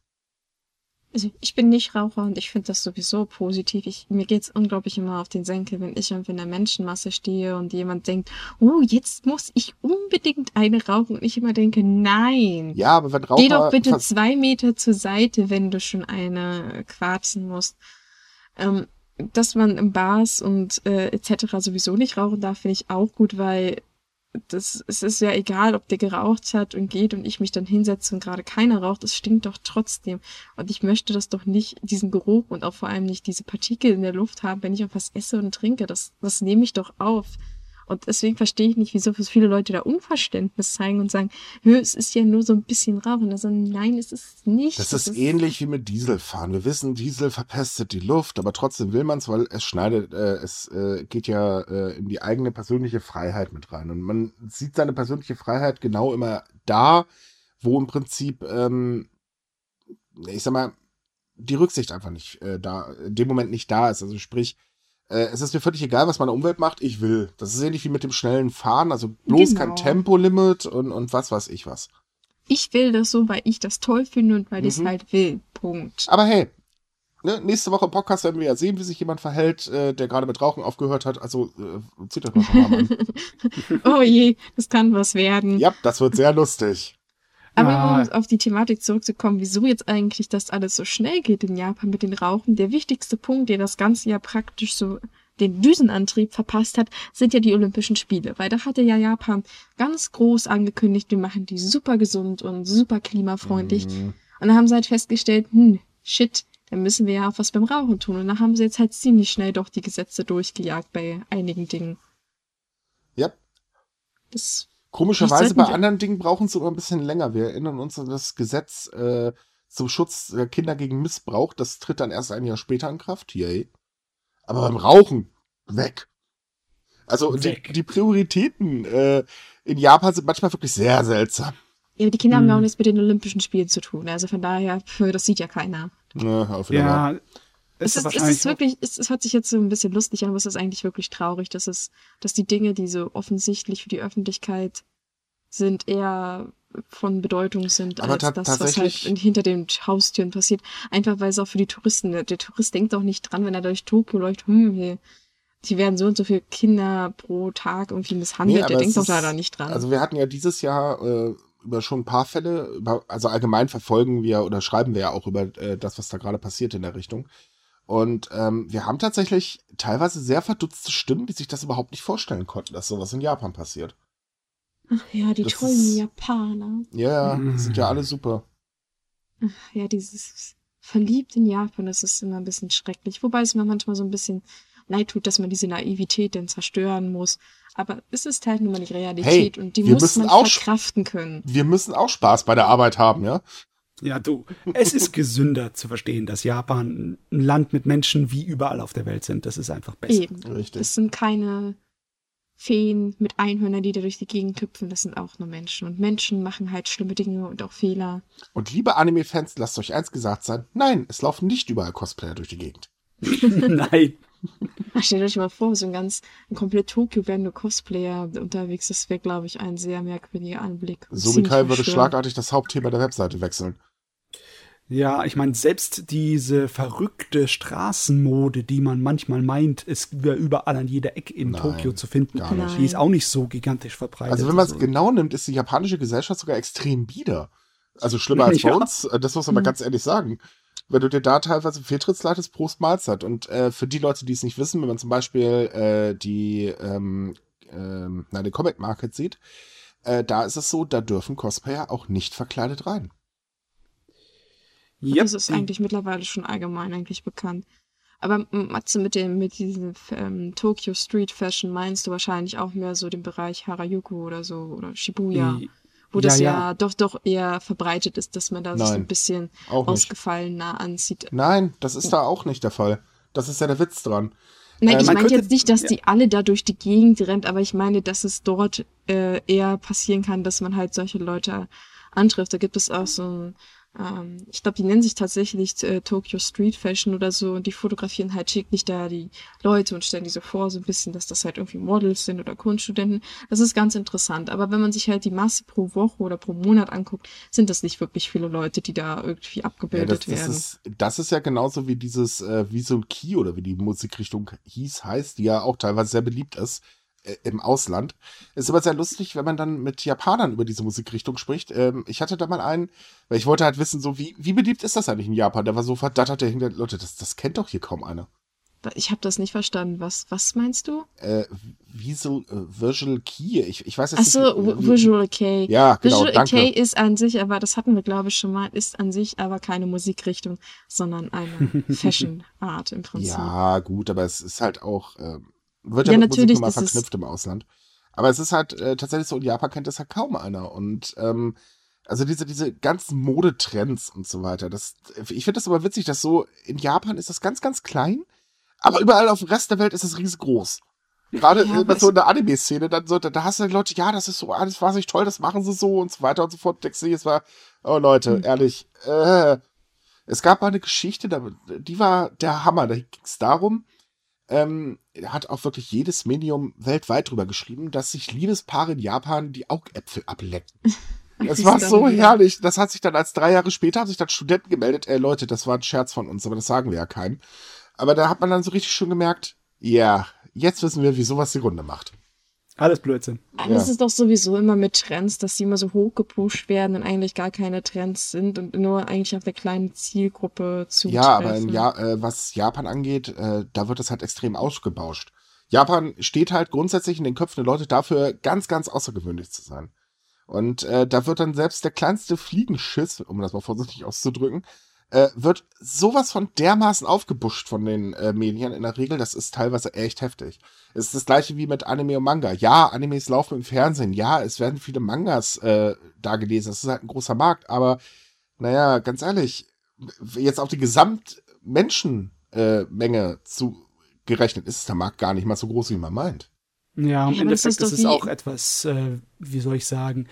Also ich bin nicht Raucher und ich finde das sowieso positiv. Ich, mir geht's unglaublich immer auf den Senkel, wenn ich irgendwie in der Menschenmasse stehe und jemand denkt, oh, jetzt muss ich unbedingt eine rauchen. Und ich immer denke, nein. Ja, aber wenn Raucher. Geh doch bitte zwei Meter zur Seite, wenn du schon eine quarzen musst. Ähm, dass man im Bars und äh, etc. sowieso nicht rauchen darf, finde ich auch gut, weil das, es ist ja egal, ob der geraucht hat und geht und ich mich dann hinsetze und gerade keiner raucht, es stinkt doch trotzdem. Und ich möchte das doch nicht, diesen Geruch und auch vor allem nicht diese Partikel in der Luft haben, wenn ich auf was esse und trinke. Das, das nehme ich doch auf. Und deswegen verstehe ich nicht, wieso so viele Leute da Unverständnis zeigen und sagen, es ist ja nur so ein bisschen Rauchen. Also nein, es ist nicht. Das ist ähnlich wie mit Dieselfahren. Wir wissen, Diesel verpestet die Luft, aber trotzdem will man es, weil es schneidet, äh, es äh, geht ja äh, in die eigene persönliche Freiheit mit rein. Und man sieht seine persönliche Freiheit genau immer da, wo im Prinzip, ähm, ich sag mal, die Rücksicht einfach nicht äh, da, in dem Moment nicht da ist. Also sprich, äh, es ist mir völlig egal, was meine Umwelt macht, ich will. Das ist ähnlich wie mit dem schnellen Fahren, also bloß Genau. kein Tempolimit und, und was weiß ich was. Ich will das so, weil ich das toll finde und weil ich es Mhm. halt will. Punkt. Aber hey, ne, nächste Woche im Podcast werden wir ja sehen, wie sich jemand verhält, äh, der gerade mit Rauchen aufgehört hat. Also äh, zieht euch mal schon mal an. Oh je, das kann was werden. ja, das wird sehr lustig. Aber Ah. um auf die Thematik zurückzukommen, wieso jetzt eigentlich das alles so schnell geht in Japan mit den Rauchen, der wichtigste Punkt, der das ganze Jahr praktisch so den Düsenantrieb verpasst hat, sind ja die Olympischen Spiele. Weil da hatte ja Japan ganz groß angekündigt, wir machen die super gesund und super klimafreundlich. Mhm. Und dann haben sie halt festgestellt, hm, shit, dann müssen wir ja auch was beim Rauchen tun. Und dann haben sie jetzt halt ziemlich schnell doch die Gesetze durchgejagt bei einigen Dingen. Ja, Das, Komischerweise bei anderen Dingen brauchen sie immer ein bisschen länger. Wir erinnern uns an das Gesetz äh, zum Schutz der Kinder gegen Missbrauch. Das tritt dann erst ein Jahr später in Kraft. Yay. Aber beim Rauchen, weg. Also die, Weg. die Prioritäten äh, in Japan sind manchmal wirklich sehr seltsam. ja, die Kinder haben ja auch Hm. nichts mit den Olympischen Spielen zu tun. Also von daher, das sieht ja keiner. Ja, auf jeden Fall. Ja, Es ist, ist, es wahrscheinlich ist wirklich, es, hört sich jetzt so ein bisschen lustig an, aber es ist eigentlich wirklich traurig, dass es, dass die Dinge, die so offensichtlich für die Öffentlichkeit sind, eher von Bedeutung sind, Aber als das, was halt hinter den Haustüren passiert. Einfach weil es auch für die Touristen, der Tourist denkt auch nicht dran, wenn er durch Tokio läuft, hm, hier, die werden so und so viele Kinder pro Tag irgendwie misshandelt, Nee, der denkt doch ist- leider nicht dran. Also wir hatten ja dieses Jahr äh, über schon ein paar Fälle, über, also allgemein verfolgen wir oder schreiben wir ja auch über äh, das, was da gerade passiert in der Richtung. Und ähm, wir haben tatsächlich teilweise sehr verdutzte Stimmen, die sich das überhaupt nicht vorstellen konnten, dass sowas in Japan passiert. Ach ja, die das tollen ist- Japaner. Ja, Mm. sind ja alle super. Ja, dieses verliebt in Japan, das ist immer ein bisschen schrecklich. Wobei es mir manchmal so ein bisschen leid tut, dass man diese Naivität dann zerstören muss. Aber es ist halt nun mal die Realität und die wir muss müssen man auch- verkraften können. Wir müssen auch Spaß bei der Arbeit haben, ja? Ja, du. Es ist gesünder zu verstehen, dass Japan ein Land mit Menschen wie überall auf der Welt sind. Das ist einfach besser. Eben. Richtig. Das sind keine Feen mit Einhörnern, die da durch die Gegend hüpfen. Das sind auch nur Menschen. Und Menschen machen halt schlimme Dinge und auch Fehler. Und liebe Anime-Fans, lasst euch eins gesagt sein. Nein, es laufen nicht überall Cosplayer durch die Gegend. Nein. Stellt euch mal vor, so ein ganz, ein komplett Tokio wären nur Cosplayer unterwegs. Das wäre, glaube ich, ein sehr merkwürdiger Anblick. So wie Kai würde schlagartig das Hauptthema der Webseite wechseln. Ja, ich meine, selbst diese verrückte Straßenmode, die man manchmal meint, es wäre überall an jeder Ecke in Nein, Tokio zu finden, gar nicht. die ist auch nicht so gigantisch verbreitet. Also wenn man es Also, genau nimmt, ist die japanische Gesellschaft sogar extrem bieder. Also schlimmer als bei Ja. uns, äh, das muss man mal Mhm. ganz ehrlich sagen. Wenn du dir da teilweise Fehltritts leitest, Prost Mahlzeit. Und äh, für die Leute, die es nicht wissen, wenn man zum Beispiel äh, die, ähm, ähm, na, den Comic Market sieht, äh, da ist es so, da dürfen Cosplayer auch nicht verkleidet rein. Yep, das ist eigentlich mittlerweile schon allgemein eigentlich bekannt. Aber Matze, mit dem, mit diesem ähm, Tokyo Street Fashion meinst du wahrscheinlich auch mehr so den Bereich Harajuku oder so oder Shibuya, wo das ja, ja, ja. doch doch eher verbreitet ist, dass man da sich so Nein, ein bisschen ausgefallener anzieht. Nein, das ist da auch nicht der Fall. Das ist ja der Witz dran. Nein, Ähm, ich meine jetzt nicht, dass ja. die alle da durch die Gegend rennt, aber ich meine, dass es dort äh, eher passieren kann, dass man halt solche Leute antrifft. Da gibt es auch so ein, ähm, ich glaube, die nennen sich tatsächlich äh, Tokyo Street Fashion oder so und die fotografieren halt täglich da die Leute und stellen die so vor, so ein bisschen, dass das halt irgendwie Models sind oder Kunststudenten. Das ist ganz interessant. Aber wenn man sich halt die Masse pro Woche oder pro Monat anguckt, sind das nicht wirklich viele Leute, die da irgendwie Ja, abgebildet das, das, werden. ist, das ist ja genauso wie dieses äh, Visual Key oder wie die Musikrichtung hieß, heißt, die ja auch teilweise sehr beliebt ist äh, im Ausland. Ist aber sehr lustig, wenn man dann mit Japanern über diese Musikrichtung spricht. Ähm, ich hatte da mal einen, weil ich wollte halt wissen, so wie, wie beliebt ist das eigentlich in Japan? Der war so verdattert, der hinter, Leute, das, das kennt doch hier kaum einer. Ich habe das nicht verstanden. Was, was meinst du? Äh, Visual, äh, Visual Key, ich, ich weiß jetzt Achso, nicht. wie- Visual Kei. Ja, genau, Visual danke. Kei ist an sich, aber das hatten wir, glaube ich, schon mal, ist an sich aber keine Musikrichtung, sondern eine Fashion-Art im Prinzip. Ja, gut, aber es ist halt auch, ähm, wird ja, Ja, mit Musik natürlich ist es- verknüpft im Ausland. Aber es ist halt äh, tatsächlich so, in Japan kennt das halt kaum einer. Und ähm, also diese, diese ganzen Modetrends und so weiter, das, ich finde das aber witzig, dass so in Japan ist das ganz, ganz klein, aber überall auf dem Rest der Welt ist es riesengroß. Gerade Ja, äh, so in der Anime-Szene, dann so, da, da hast du die Leute, ja, das ist so alles wahnsinnig toll, das machen sie so und so weiter und so fort. Denkst du, es war, oh Leute, Hm. ehrlich, äh, es gab mal eine Geschichte, die war der Hammer. Da ging es darum, ähm, hat auch wirklich jedes Medium weltweit drüber geschrieben, dass sich Liebespaare in Japan die Augäpfel ablecken. Es war so herrlich. Das hat sich dann als drei Jahre später, haben sich dann Studenten gemeldet, ey Leute, das war ein Scherz von uns, aber das sagen wir ja keinem. Aber da hat man dann so richtig schön gemerkt, ja, jetzt wissen wir, wie sowas die Runde macht. Alles Blödsinn. Alles ja. ist doch sowieso immer mit Trends, dass sie immer so hochgepusht werden und eigentlich gar keine Trends sind und nur eigentlich auf der kleinen Zielgruppe zu. Ja, aber in ja äh, was Japan angeht, äh, da wird es halt extrem ausgebauscht. Japan steht halt grundsätzlich in den Köpfen der Leute dafür, ganz, ganz außergewöhnlich zu sein. Und äh, da wird dann selbst der kleinste Fliegenschiss, um das mal vorsichtig auszudrücken, äh, wird sowas von dermaßen aufgebuscht von den äh, Medien in der Regel, das ist teilweise echt heftig. Es ist das gleiche wie mit Anime und Manga. Ja, Animes laufen im Fernsehen. Ja, es werden viele Mangas äh, da gelesen. Das ist halt ein großer Markt. Aber naja, ganz ehrlich, jetzt auf die Gesamtmenschenmenge äh, zu gerechnet ist der Markt gar nicht mal so groß, wie man meint. Ja, im Endeffekt ist, ist es auch etwas, äh, wie soll ich sagen,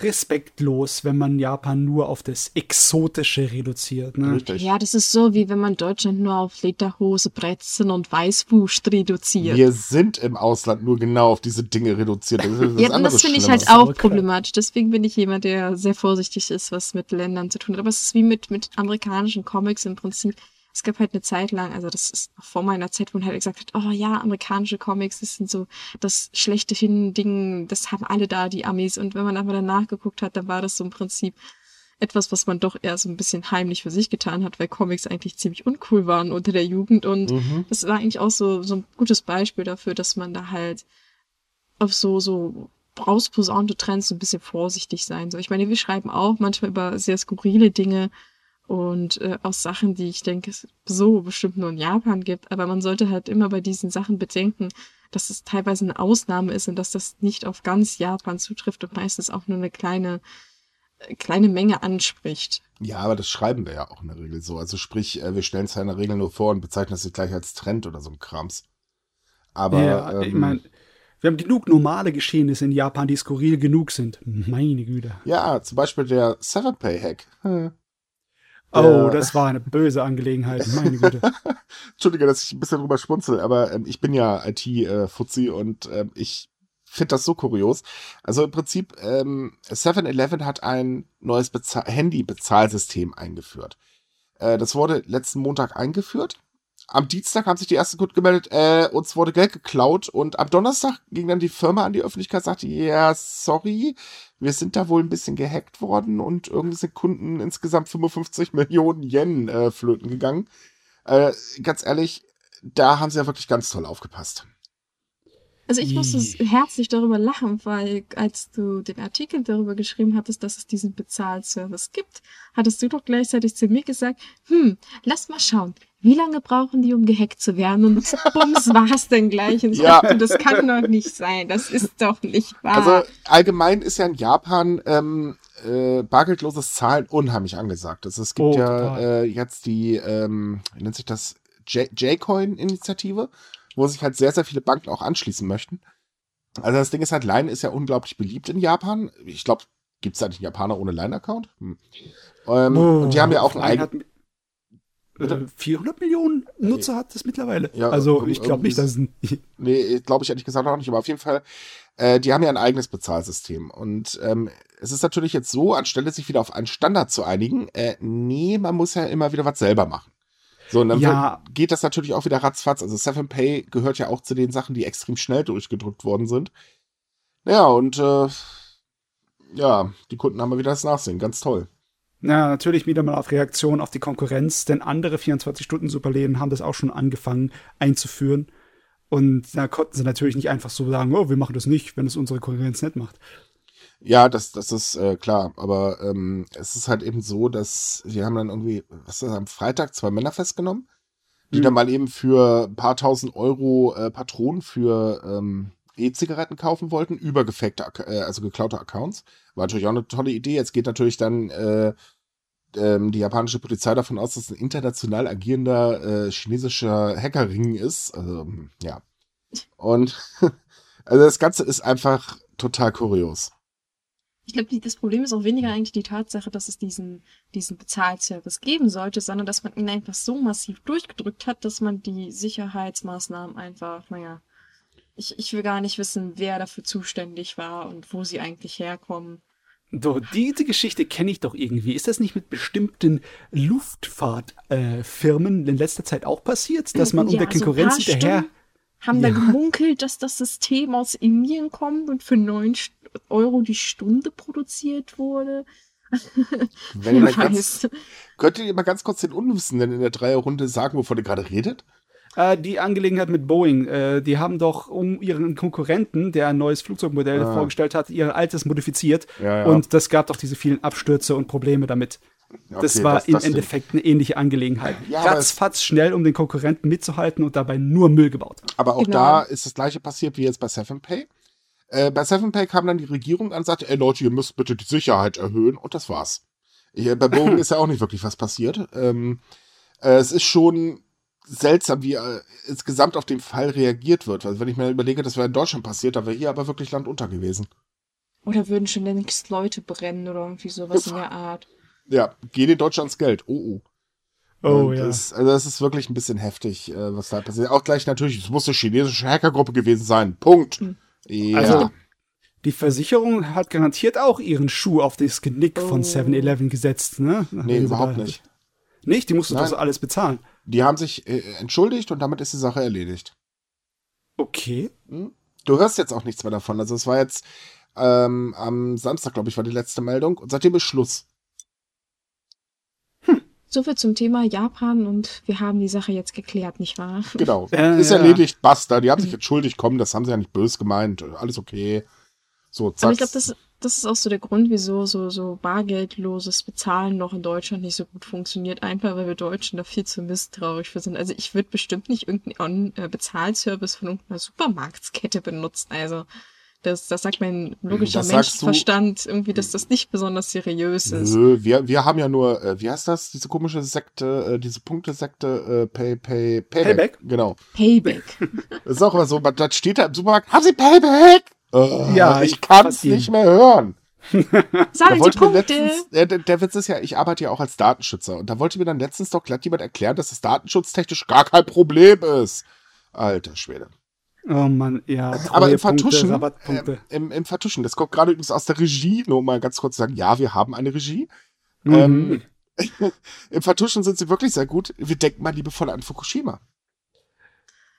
respektlos, wenn man Japan nur auf das Exotische reduziert. Ne? Richtig. Ja, das ist so, wie wenn man Deutschland nur auf Lederhose, Brezen und Weißwurst reduziert. Wir sind im Ausland nur genau auf diese Dinge reduziert. Das ist ja, das finde ich halt auch problematisch. Deswegen bin ich jemand, der sehr vorsichtig ist, was mit Ländern zu tun hat. Aber es ist wie mit, mit amerikanischen Comics im Prinzip es gab halt eine Zeit lang, also das ist noch vor meiner Zeit, wo man halt gesagt hat, oh ja, amerikanische Comics, das sind so das schlechte Ding, das haben alle da, die Amis. Und wenn man aber danach geguckt hat, dann war das so im Prinzip etwas, was man doch eher so ein bisschen heimlich für sich getan hat, weil Comics eigentlich ziemlich uncool waren unter der Jugend. Und mhm. das war eigentlich auch so, so ein gutes Beispiel dafür, dass man da halt auf so, so rausposaunte Trends so ein bisschen vorsichtig sein soll. Ich meine, wir schreiben auch manchmal über sehr skurrile Dinge, und äh, aus Sachen, die ich denke, es so bestimmt nur in Japan gibt. Aber man sollte halt immer bei diesen Sachen bedenken, dass es teilweise eine Ausnahme ist und dass das nicht auf ganz Japan zutrifft und meistens auch nur eine kleine äh, kleine Menge anspricht. Ja, aber das schreiben wir ja auch in der Regel so. Also sprich, äh, wir stellen es ja in der Regel nur vor und bezeichnen es gleich als Trend oder so ein Krams. Aber ja, ähm, ich meine, wir haben genug normale Geschehnisse in Japan, die skurril genug sind. Meine Güte. Ja, zum Beispiel der Seven Pay Hack. Hm. Oh, das war eine böse Angelegenheit, meine Güte. Entschuldige, dass ich ein bisschen drüber schmunzel, aber ähm, ich bin ja IT-Fuzzi und ähm, ich finde das so kurios. Also im Prinzip, ähm, 7-Eleven hat ein neues Handy-Bezahlsystem eingeführt. Äh, das wurde letzten Montag eingeführt am Dienstag haben sich die ersten Kunden gemeldet, äh, uns wurde Geld geklaut und am Donnerstag ging dann die Firma an die Öffentlichkeit, sagte, ja, sorry, wir sind da wohl ein bisschen gehackt worden und irgendwie sind Kunden insgesamt 55 Millionen Yen äh, flöten gegangen. Äh, ganz ehrlich, da haben sie ja wirklich ganz toll aufgepasst. Also ich musste herzlich darüber lachen, weil als du den Artikel darüber geschrieben hattest, dass es diesen Bezahlservice gibt, hattest du doch gleichzeitig zu mir gesagt, hm, lass mal schauen, wie lange brauchen die, um gehackt zu werden? Und bums, war es denn gleich. Und ja. dachte, das kann doch nicht sein. Das ist doch nicht wahr. Also allgemein ist ja in Japan ähm, äh, bargeldloses Zahlen unheimlich angesagt. Also es gibt oh, ja äh, jetzt die, ähm, wie nennt sich das, J-Coin-Initiative, wo sich halt sehr, sehr viele Banken auch anschließen möchten. Also das Ding ist halt, Line ist ja unglaublich beliebt in Japan. Ich glaube, gibt es eigentlich einen Japaner ohne Line-Account? Hm. Ähm, oh, und die haben ja auch einen eigenen 400 äh, Millionen Nutzer hat das mittlerweile. Ja, also ich glaube nicht, dass es ein Nee, glaube ich ehrlich gesagt auch nicht, aber auf jeden Fall, äh, die haben ja ein eigenes Bezahlsystem. Und ähm, es ist natürlich jetzt so, anstelle sich wieder auf einen Standard zu einigen, äh, nee, man muss ja immer wieder was selber machen. So, und dann ja. geht das natürlich auch wieder ratzfatz. Also 7Pay gehört ja auch zu den Sachen, die extrem schnell durchgedrückt worden sind. Ja, und äh, ja, die Kunden haben mal wieder das Nachsehen. Ganz toll. Na, natürlich wieder mal auf Reaktion auf die Konkurrenz, denn andere 24-Stunden-Superläden haben das auch schon angefangen einzuführen. Und da konnten sie natürlich nicht einfach so sagen, oh, wir machen das nicht, wenn es unsere Konkurrenz nicht macht. Ja, das, das ist äh, klar. Aber ähm, es ist halt eben so, dass sie haben dann irgendwie, was ist das, am Freitag zwei Männer festgenommen, die mhm. dann mal eben für ein paar tausend Euro äh, Patronen für ähm, E-Zigaretten kaufen wollten, über gefakte, äh, also geklaute Accounts. War natürlich auch eine tolle Idee. Jetzt geht natürlich dann äh, ähm, die japanische Polizei davon aus, dass es ein international agierender äh, chinesischer Hackerring ist. Also, ja. Und also das Ganze ist einfach total kurios. Ich glaube, das Problem ist auch weniger eigentlich die Tatsache, dass es diesen, diesen Bezahlservice geben sollte, sondern dass man ihn einfach so massiv durchgedrückt hat, dass man die Sicherheitsmaßnahmen einfach, naja, ich, ich will gar nicht wissen, wer dafür zuständig war und wo sie eigentlich herkommen. Doch, diese Geschichte kenne ich doch irgendwie. Ist das nicht mit bestimmten Luftfahrtfirmen äh, in letzter Zeit auch passiert, dass man ja, um der Konkurrenz so hinterher. haben Ja. da gemunkelt, dass das System aus Indien kommt und für 9 Euro die Stunde produziert wurde. Wenn ihr ganz, könnt ihr mal ganz kurz den Unwissenden in der Dreierrunde sagen, wovon ihr gerade redet? Äh, die Angelegenheit mit Boeing, äh, die haben doch um ihren Konkurrenten, der ein neues Flugzeugmodell Ah. vorgestellt hat, ihr altes modifiziert. Ja, ja. Und das gab doch diese vielen Abstürze und Probleme damit. das Okay, war das- im das stimmt. Endeffekt eine ähnliche Angelegenheit. Ja, Ratzfatz schnell, um den Konkurrenten mitzuhalten und dabei nur Müll gebaut. Aber auch Genau. da ist das gleiche passiert wie jetzt bei 7Pay. Äh, bei 7Pay kam dann die Regierung an und sagte, ey Leute, ihr müsst bitte die Sicherheit erhöhen und das war's. Hier, bei Boeing ist ja auch nicht wirklich was passiert. Ähm, äh, es ist schon seltsam, wie äh, insgesamt auf den Fall reagiert wird. Also wenn ich mir überlege, das wäre in Deutschland passiert, da wäre hier aber wirklich Land unter gewesen. Oder würden schon längst Leute brennen oder irgendwie sowas in der Art. Ja, geh den Deutschlands Geld. Oh, oh. Oh, Und ja. Das, also das ist wirklich ein bisschen heftig, äh, was da passiert. Auch gleich natürlich, es muss eine chinesische Hackergruppe gewesen sein. Punkt. Hm. Ja. Also, die Versicherung hat garantiert auch ihren Schuh auf das Genick von Oh. 7-Eleven gesetzt, ne? nee, Also überhaupt da- nicht. Nicht? Die musste so alles bezahlen. Die haben sich äh, entschuldigt und damit ist die Sache erledigt. Okay. Hm? Du hörst jetzt auch nichts mehr davon. Also es war jetzt ähm, am Samstag, glaube ich, war die letzte Meldung und seitdem ist Schluss. Soviel zum Thema Japan und wir haben die Sache jetzt geklärt, nicht wahr? Genau. Äh, ist ja. erledigt, basta. Die haben sich entschuldigt, komm, das haben sie ja nicht böse gemeint. Alles okay. So, zack. Aber ich glaube, das, das ist auch so der Grund, wieso so, so bargeldloses Bezahlen noch in Deutschland nicht so gut funktioniert. Einfach, weil wir Deutschen da viel zu misstrauisch für sind. Also ich würde bestimmt nicht irgendeinen äh, Bezahlservice von irgendeiner Supermarktskette benutzen. Also das, das sagt mein logischer Das sagst du- Menschenverstand irgendwie, dass das nicht besonders seriös ist. Nö, wir, wir haben ja nur, äh, wie heißt das, diese komische Sekte, äh, diese Punktesekte, äh, Pay, Pay, Payback. Payback? Genau. Payback. Das ist auch immer so, man- das steht da im Supermarkt, haben Sie Payback? Äh, Ja, ich ich kann's fast jeden. nicht mehr hören. Da Sagen Sie wollte mir Punkte. letztens, äh, der, der Witz ist ja, ich arbeite ja auch als Datenschützer und da wollte mir dann letztens doch glatt jemand erklären, dass das datenschutztechnisch gar kein Problem ist. Alter Schwede. Oh Mann, ja. Aber im Vertuschen, äh, im, im Vertuschen, das kommt gerade übrigens aus der Regie, nur um mal ganz kurz zu sagen, ja, wir haben eine Regie. Mhm. Ähm, Im Vertuschen sind sie wirklich sehr gut. Wir denken mal liebevoll an Fukushima.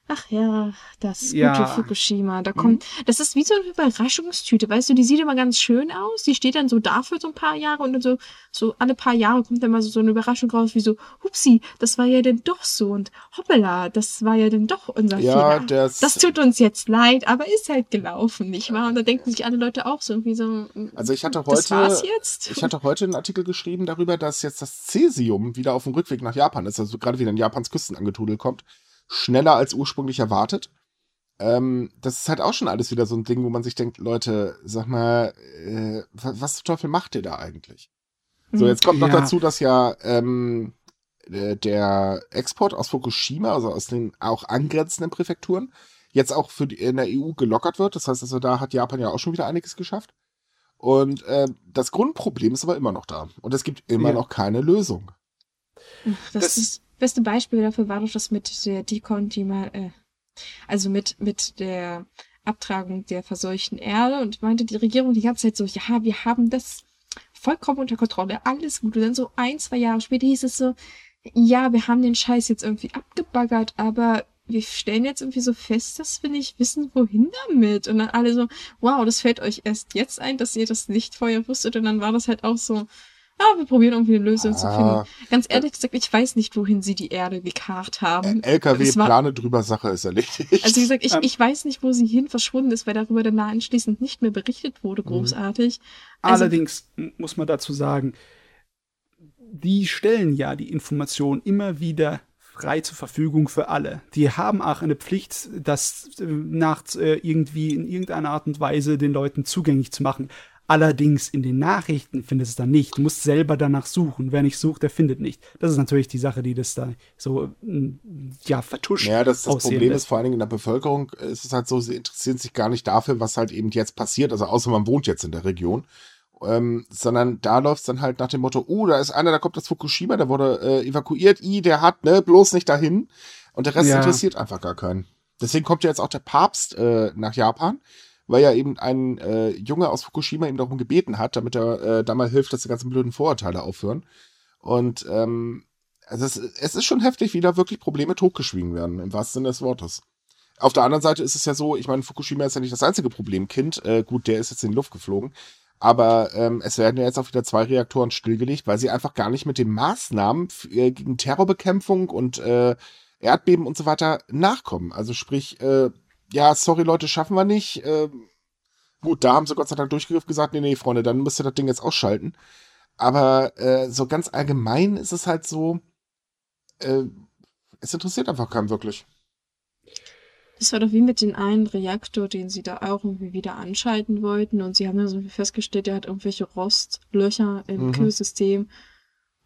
Ach ja, das gute Ja. Fukushima. Da kommt, das ist wie so eine Überraschungstüte, weißt du, die sieht immer ganz schön aus. Die steht dann so da für so ein paar Jahre und dann so, so alle paar Jahre kommt dann mal so, so eine Überraschung raus, wie so, hupsi, das war ja denn doch so und hoppala, das war ja denn doch unser Ja, Fehler. das, Das tut uns jetzt leid, aber ist halt gelaufen, nicht wahr? Und da denken sich alle Leute auch so irgendwie so, also ich hatte das war's heute, jetzt? ich hatte heute einen Artikel geschrieben darüber, dass jetzt das Cäsium wieder auf dem Rückweg nach Japan ist, also gerade wieder in Japans Küsten angetudelt kommt. Schneller als ursprünglich erwartet. Ähm, das ist halt auch schon alles wieder so ein Ding, wo man sich denkt, Leute, sag mal, äh, was, was zum Teufel macht ihr da eigentlich? So, Hm. jetzt kommt noch Ja. dazu, dass ja ähm, äh, der Export aus Fukushima, also aus den auch angrenzenden Präfekturen, jetzt auch für die, in der EU gelockert wird. Das heißt also, da hat Japan ja auch schon wieder einiges geschafft. Und äh, das Grundproblem ist aber immer noch da. Und es gibt immer Ja. noch keine Lösung. Das, Das- das beste Beispiel dafür war doch das mit der Dekontima, äh, also mit, mit der Abtragung der verseuchten Erde und meinte die Regierung die ganze Zeit so, ja, wir haben das vollkommen unter Kontrolle, alles gut. Und dann so ein, zwei Jahre später hieß es so, ja, wir haben den Scheiß jetzt irgendwie abgebaggert, aber wir stellen jetzt irgendwie so fest, dass wir nicht wissen, wohin damit. Und dann alle so, wow, das fällt euch erst jetzt ein, dass ihr das nicht vorher wusstet. Und dann war das halt auch so, ja, wir probieren irgendwie eine Lösung zu Ah. finden. Ganz ehrlich gesagt, ich weiß nicht, wohin sie die Erde gekarrt haben. Äh, LKW, Das war- Plane drüber, Sache ist erledigt. Also wie gesagt, ich, Ähm. ich weiß nicht, wo sie hin verschwunden ist, weil darüber danach anschließend nicht mehr berichtet wurde, Mhm. großartig. Also, Allerdings muss man dazu sagen, die stellen ja die Information immer wieder frei zur Verfügung für alle. Die haben auch eine Pflicht, das äh, nach äh, irgendwie in irgendeiner Art und Weise den Leuten zugänglich zu machen. Allerdings in den Nachrichten findest du es dann nicht. Du musst selber danach suchen. Wer nicht sucht, der findet nicht. Das ist natürlich die Sache, die das da so mm, ja vertuscht. Ja, das, das Problem lässt. ist vor allen Dingen in der Bevölkerung, ist es halt so, sie interessieren sich gar nicht dafür, was halt eben jetzt passiert, also außer man wohnt jetzt in der Region. Ähm, sondern da läuft es dann halt nach dem Motto, oh, da ist einer, da kommt das Fukushima, der wurde äh, evakuiert, i, der hat, ne, bloß nicht dahin. Und der Rest Ja. interessiert einfach gar keinen. Deswegen kommt ja jetzt auch der Papst äh, nach Japan, weil ja eben ein äh, Junge aus Fukushima ihm darum gebeten hat, damit er äh, da mal hilft, dass die ganzen blöden Vorurteile aufhören. Und ähm, also es, es ist schon heftig, wie da wirklich Probleme totgeschwiegen werden, im wahrsten Sinne des Wortes. Auf der anderen Seite ist es ja so, ich meine, Fukushima ist ja nicht das einzige Problemkind. Äh, gut, der ist jetzt in die Luft geflogen. Aber ähm, es werden ja jetzt auch wieder zwei Reaktoren stillgelegt, weil sie einfach gar nicht mit den Maßnahmen äh, gegen Terrorbekämpfung und äh, Erdbeben und so weiter nachkommen. Also sprich, äh, ja, sorry Leute, schaffen wir nicht. Äh, gut, da haben sie Gott sei Dank durchgegriffen gesagt, nee, nee, Freunde, dann müsst ihr das Ding jetzt ausschalten. Aber äh, so ganz allgemein ist es halt so, äh, es interessiert einfach keinen wirklich. Das war doch wie mit dem einen Reaktor, den sie da auch irgendwie wieder anschalten wollten. Und sie haben ja so festgestellt, der hat irgendwelche Rostlöcher im mhm. Kühlsystem.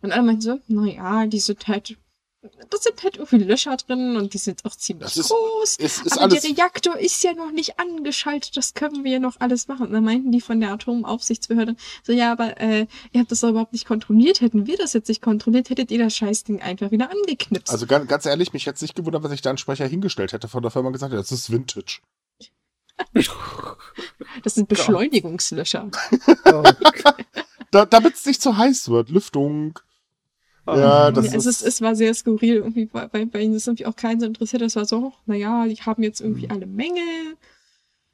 Und alle meinten so, naja, die sind halt das sind halt irgendwie Löcher drin und die sind auch ziemlich ist, groß. Ist, ist aber der Reaktor ist ja noch nicht angeschaltet, das können wir ja noch alles machen. Und dann meinten die von der Atomaufsichtsbehörde so, ja, aber äh, ihr habt das doch überhaupt nicht kontrolliert. Hätten wir das jetzt nicht kontrolliert, hättet ihr das Scheißding einfach wieder angeknipst. Also ganz, ganz ehrlich, mich hätte es nicht gewundert, wenn sich da ein Sprecher hingestellt hätte von der Firma gesagt, das ist Vintage. das sind Beschleunigungslöcher. oh. da, Damit es nicht zu heiß wird. Lüftung. Ja, das also ist es, es war sehr skurril, irgendwie, weil bei ihnen ist irgendwie auch keinen so interessiert. Das war so, naja, die haben jetzt irgendwie mhm. alle Mängel.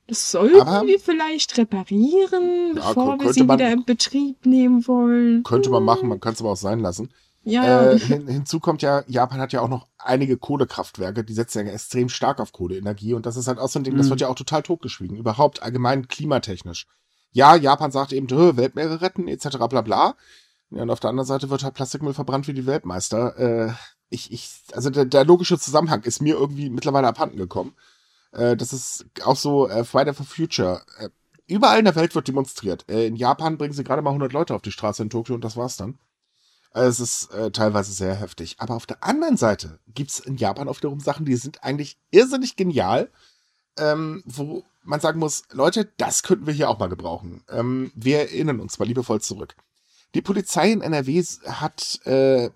Das sollten Aber, wir vielleicht reparieren, ja, bevor wir sie man, wieder in Betrieb nehmen wollen. Könnte man machen, man kann es aber auch sein lassen. Ja. Äh, hin, hinzu kommt ja, Japan hat ja auch noch einige Kohlekraftwerke, die setzen ja extrem stark auf Kohleenergie und das ist halt auch so ein Ding, mhm. das wird ja auch total totgeschwiegen, überhaupt allgemein klimatechnisch. Ja, Japan sagt eben, Weltmeere retten, etc. bla bla. Ja, und auf der anderen Seite wird halt Plastikmüll verbrannt wie die Weltmeister. Äh, ich, ich, also der, der logische Zusammenhang ist mir irgendwie mittlerweile abhanden gekommen. Äh, das ist auch so äh, Friday for Future. Äh, überall in der Welt wird demonstriert. Äh, in Japan bringen sie gerade mal 100 Leute auf die Straße in Tokio und das war's dann. Also es ist äh, teilweise sehr heftig. Aber auf der anderen Seite gibt's in Japan auch wiederum Sachen, die sind eigentlich irrsinnig genial, ähm, wo man sagen muss, Leute, das könnten wir hier auch mal gebrauchen. Ähm, wir erinnern uns mal liebevoll zurück. Die Polizei in NRW hat äh,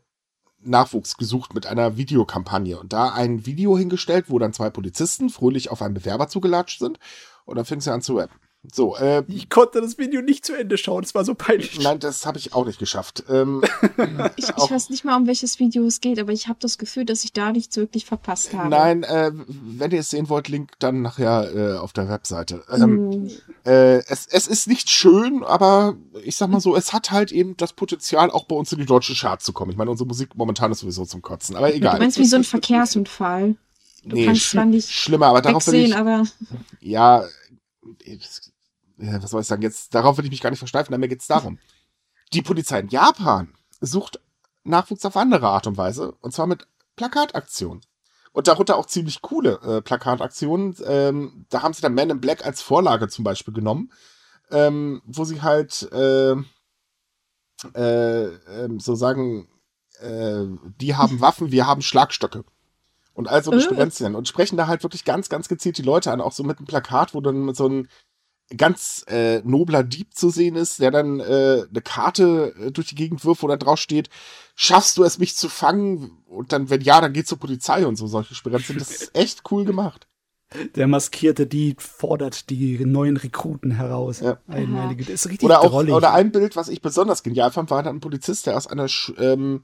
Nachwuchs gesucht mit einer Videokampagne und da ein Video hingestellt, wo dann zwei Polizisten fröhlich auf einen Bewerber zugelatscht sind und dann fing sie an zu rappen. So, äh, ich konnte das Video nicht zu Ende schauen, es war so peinlich. Nein, das habe ich auch nicht geschafft. Ähm, ich, ich weiß nicht mal, um welches Video es geht, aber ich habe das Gefühl, dass ich da nichts wirklich verpasst habe. Nein, äh, wenn ihr es sehen wollt, Link dann nachher äh, auf der Webseite. Ähm, mm. äh, es, es ist nicht schön, aber ich sag mal so, es hat halt eben das Potenzial, auch bei uns in die deutsche Chart zu kommen. Ich meine, unsere Musik momentan ist sowieso zum Kotzen, aber egal. Du meinst wie so ein Verkehrsunfall? Du nee, kannst zwar nicht schlimmer, aber darauf will ich, aber ja, was soll ich sagen, jetzt, darauf will ich mich gar nicht versteifen, aber mir geht es darum. Die Polizei in Japan sucht Nachwuchs auf andere Art und Weise, und zwar mit Plakataktionen. Und darunter auch ziemlich coole äh, Plakataktionen. Ähm, da haben sie dann Man in Black als Vorlage zum Beispiel genommen, ähm, wo sie halt äh, äh, ähm, so sagen, äh, die haben Waffen, wir haben Schlagstöcke. Und also Spirenzien. Und sprechen da halt wirklich ganz, ganz gezielt die Leute an, auch so mit einem Plakat, wo dann so ein ganz äh, nobler Dieb zu sehen ist, der dann äh, eine Karte äh, durch die Gegend wirft, wo da drauf steht, schaffst du es, mich zu fangen? Und dann, wenn ja, dann geht zur Polizei und so solche Sperrenzen. Das ist echt cool gemacht. Der maskierte Dieb fordert die neuen Rekruten heraus. Ja. Einmalige, das ist richtig oder, auch, oder ein Bild, was ich besonders genial fand, war dann ein Polizist, der aus einer Sch ähm,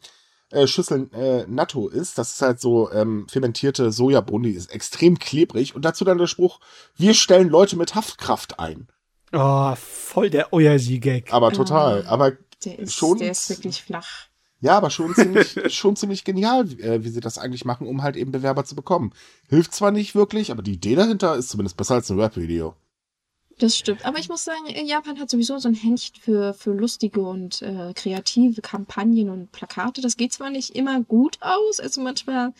äh, Schüssel äh, Natto ist. Das ist halt so ähm, fermentierte Sojabohnen, die ist extrem klebrig. Und dazu dann der Spruch, wir stellen Leute mit Haftkraft ein. Oh, voll der Oyaji-Gag. Aber total. Oh, aber der ist, schon. Der ist wirklich flach. Ja, aber schon ziemlich, schon ziemlich genial, wie, äh, wie sie das eigentlich machen, um halt eben Bewerber zu bekommen. Hilft zwar nicht wirklich, aber die Idee dahinter ist zumindest besser als ein Rap-Video. Das stimmt. Aber ich muss sagen, Japan hat sowieso so ein Händchen für, für lustige und äh, kreative Kampagnen und Plakate. Das geht zwar nicht immer gut aus, also manchmal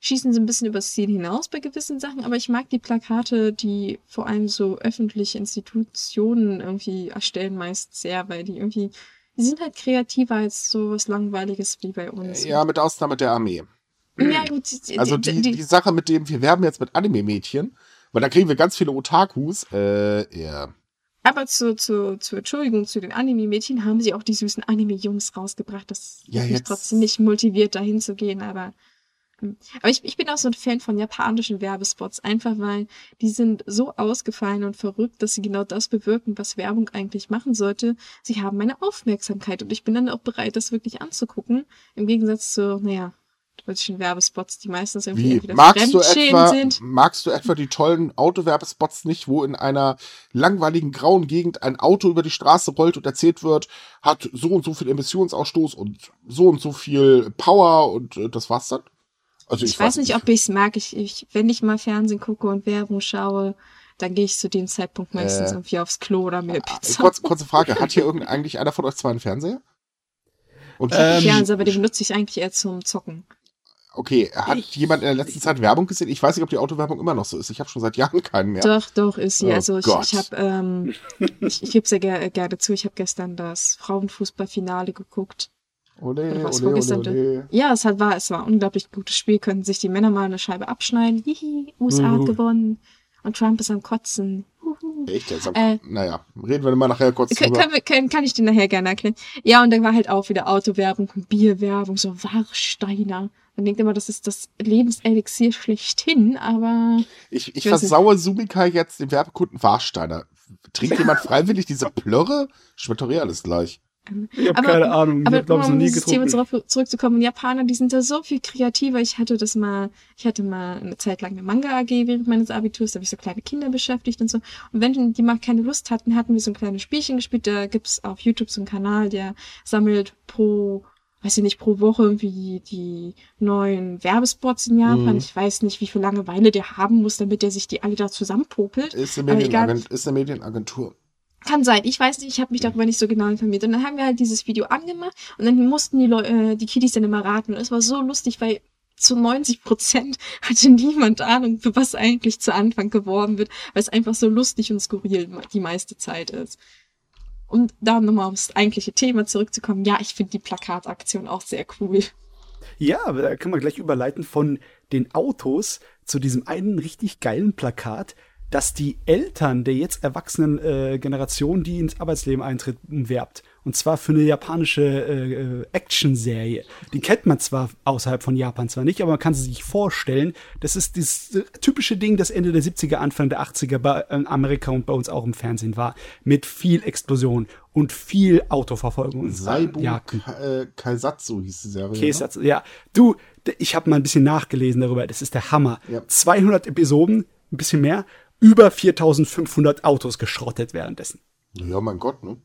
schießen sie ein bisschen übers Ziel hinaus bei gewissen Sachen, aber ich mag die Plakate, die vor allem so öffentliche Institutionen irgendwie erstellen, meist sehr, weil die irgendwie, die sind halt kreativer als so was Langweiliges wie bei uns. Ja, mit Ausnahme der Armee. Ja, gut. Also die, die, die Sache mit dem, wir werben jetzt mit Anime-Mädchen, weil da kriegen wir ganz viele Otakus. Äh, ja. Aber zu, zu, zur Entschuldigung, zu den Anime-Mädchen haben sie auch die süßen Anime-Jungs rausgebracht. Das ja, mich trotzdem nicht motiviert, dahin zu gehen, aber. Hm. Aber ich, ich bin auch so ein Fan von japanischen Werbespots, einfach weil die sind so ausgefallen und verrückt, dass sie genau das bewirken, was Werbung eigentlich machen sollte. Sie haben meine Aufmerksamkeit und ich bin dann auch bereit, das wirklich anzugucken. Im Gegensatz zu, naja, deutschen Werbespots, die meistens irgendwie Wie? Magst du, etwa, sind. magst du etwa die tollen Autowerbespots nicht, wo in einer langweiligen grauen Gegend ein Auto über die Straße rollt und erzählt wird, hat so und so viel Emissionsausstoß und so und so viel Power und äh, das war's dann? Also Ich, weiß nicht, ob ich es mag. Ich, ich, wenn ich mal Fernsehen gucke und Werbung schaue, dann gehe ich zu dem Zeitpunkt meistens Äh, irgendwie aufs Klo oder mir Ah, Pizza. Kurz, kurze Frage, hat hier irgend eigentlich einer von euch zwei einen Fernseher? Und Ähm, Fernseher, aber den benutze ich eigentlich eher zum Zocken. Okay, hat ich- jemand in der letzten Zeit Werbung gesehen? Ich weiß nicht, ob die Autowerbung immer noch so ist. Ich habe schon seit Jahren keinen mehr. Doch, doch, ist sie. Oh also ich, Gott. ich habe, ähm, ich, ich gebe es ja ger gerne zu, ich habe gestern das Frauenfußballfinale geguckt. Ole, Oder was ole, vorgestern? ole, ole. Ja, es hat, war, es war ein unglaublich gutes Spiel, könnten sich die Männer mal eine Scheibe abschneiden. Hihi, USA hat Mhm. gewonnen. Und Trump ist am Kotzen. Echt jetzt? Äh, naja, reden wir mal nachher kurz Kann, drüber. kann, kann, ich dir nachher gerne erklären. Ja, und dann war halt auch wieder Autowerbung Bierwerbung, so Warsteiner. Man denkt immer, das ist das Lebenselixier schlechthin, aber Ich, ich Ich versaue Sumika jetzt den Werbekunden Warsteiner. Trinkt jemand freiwillig diese Plörre? Schmeckt doch eh alles gleich. Ich habe keine Ahnung. Ich Aber ich, um noch nie auf dieses Thema zurückzukommen, Japaner, die sind da so viel kreativer. Ich hatte das mal, ich hatte mal eine Zeit lang eine Manga-AG während meines Abiturs, da habe ich so kleine Kinder beschäftigt und so. Und wenn die mal keine Lust hatten, hatten wir so ein kleines Spielchen gespielt. Da gibt's auf YouTube so einen Kanal, der sammelt pro, weiß ich nicht, pro Woche irgendwie die neuen Werbespots in Japan. Mhm. Ich weiß nicht, wie viel Langeweile der haben muss, damit der sich die alle da zusammenpopelt. Eine, ist eine Medienagentur. Kann sein, ich weiß nicht, ich habe mich darüber nicht so genau informiert. Und dann haben wir halt dieses Video angemacht und dann mussten die, Leu äh, die Kiddies dann immer raten. Und es war so lustig, weil zu 90 Prozent hatte niemand Ahnung, für was eigentlich zu Anfang geworben wird, weil es einfach so lustig und skurril die meiste Zeit ist. Um da nochmal aufs eigentliche Thema zurückzukommen, ja, ich finde die Plakataktion auch sehr cool. Ja, aber da kann man gleich überleiten von den Autos zu diesem einen richtig geilen Plakat, das die Eltern der jetzt erwachsenen äh, Generation, die ins Arbeitsleben eintritt, umwerbt. Und zwar für eine japanische äh, äh, Action-Serie. Die kennt man zwar außerhalb von Japan zwar nicht, aber man kann sie sich vorstellen. Das ist dieses äh, typische Ding, das Ende der 70er, Anfang der 80er bei äh, Amerika und bei uns auch im Fernsehen war. Mit viel Explosion und viel Autoverfolgung. Saibu. Ka äh, Kaisatsu hieß die Serie. Ne? Käsesatz. Ja, du, ich habe mal ein bisschen nachgelesen darüber. Das ist der Hammer. Ja. 200 Episoden, ein bisschen mehr, über 4500 Autos geschrottet währenddessen. Ja, mein Gott, ne?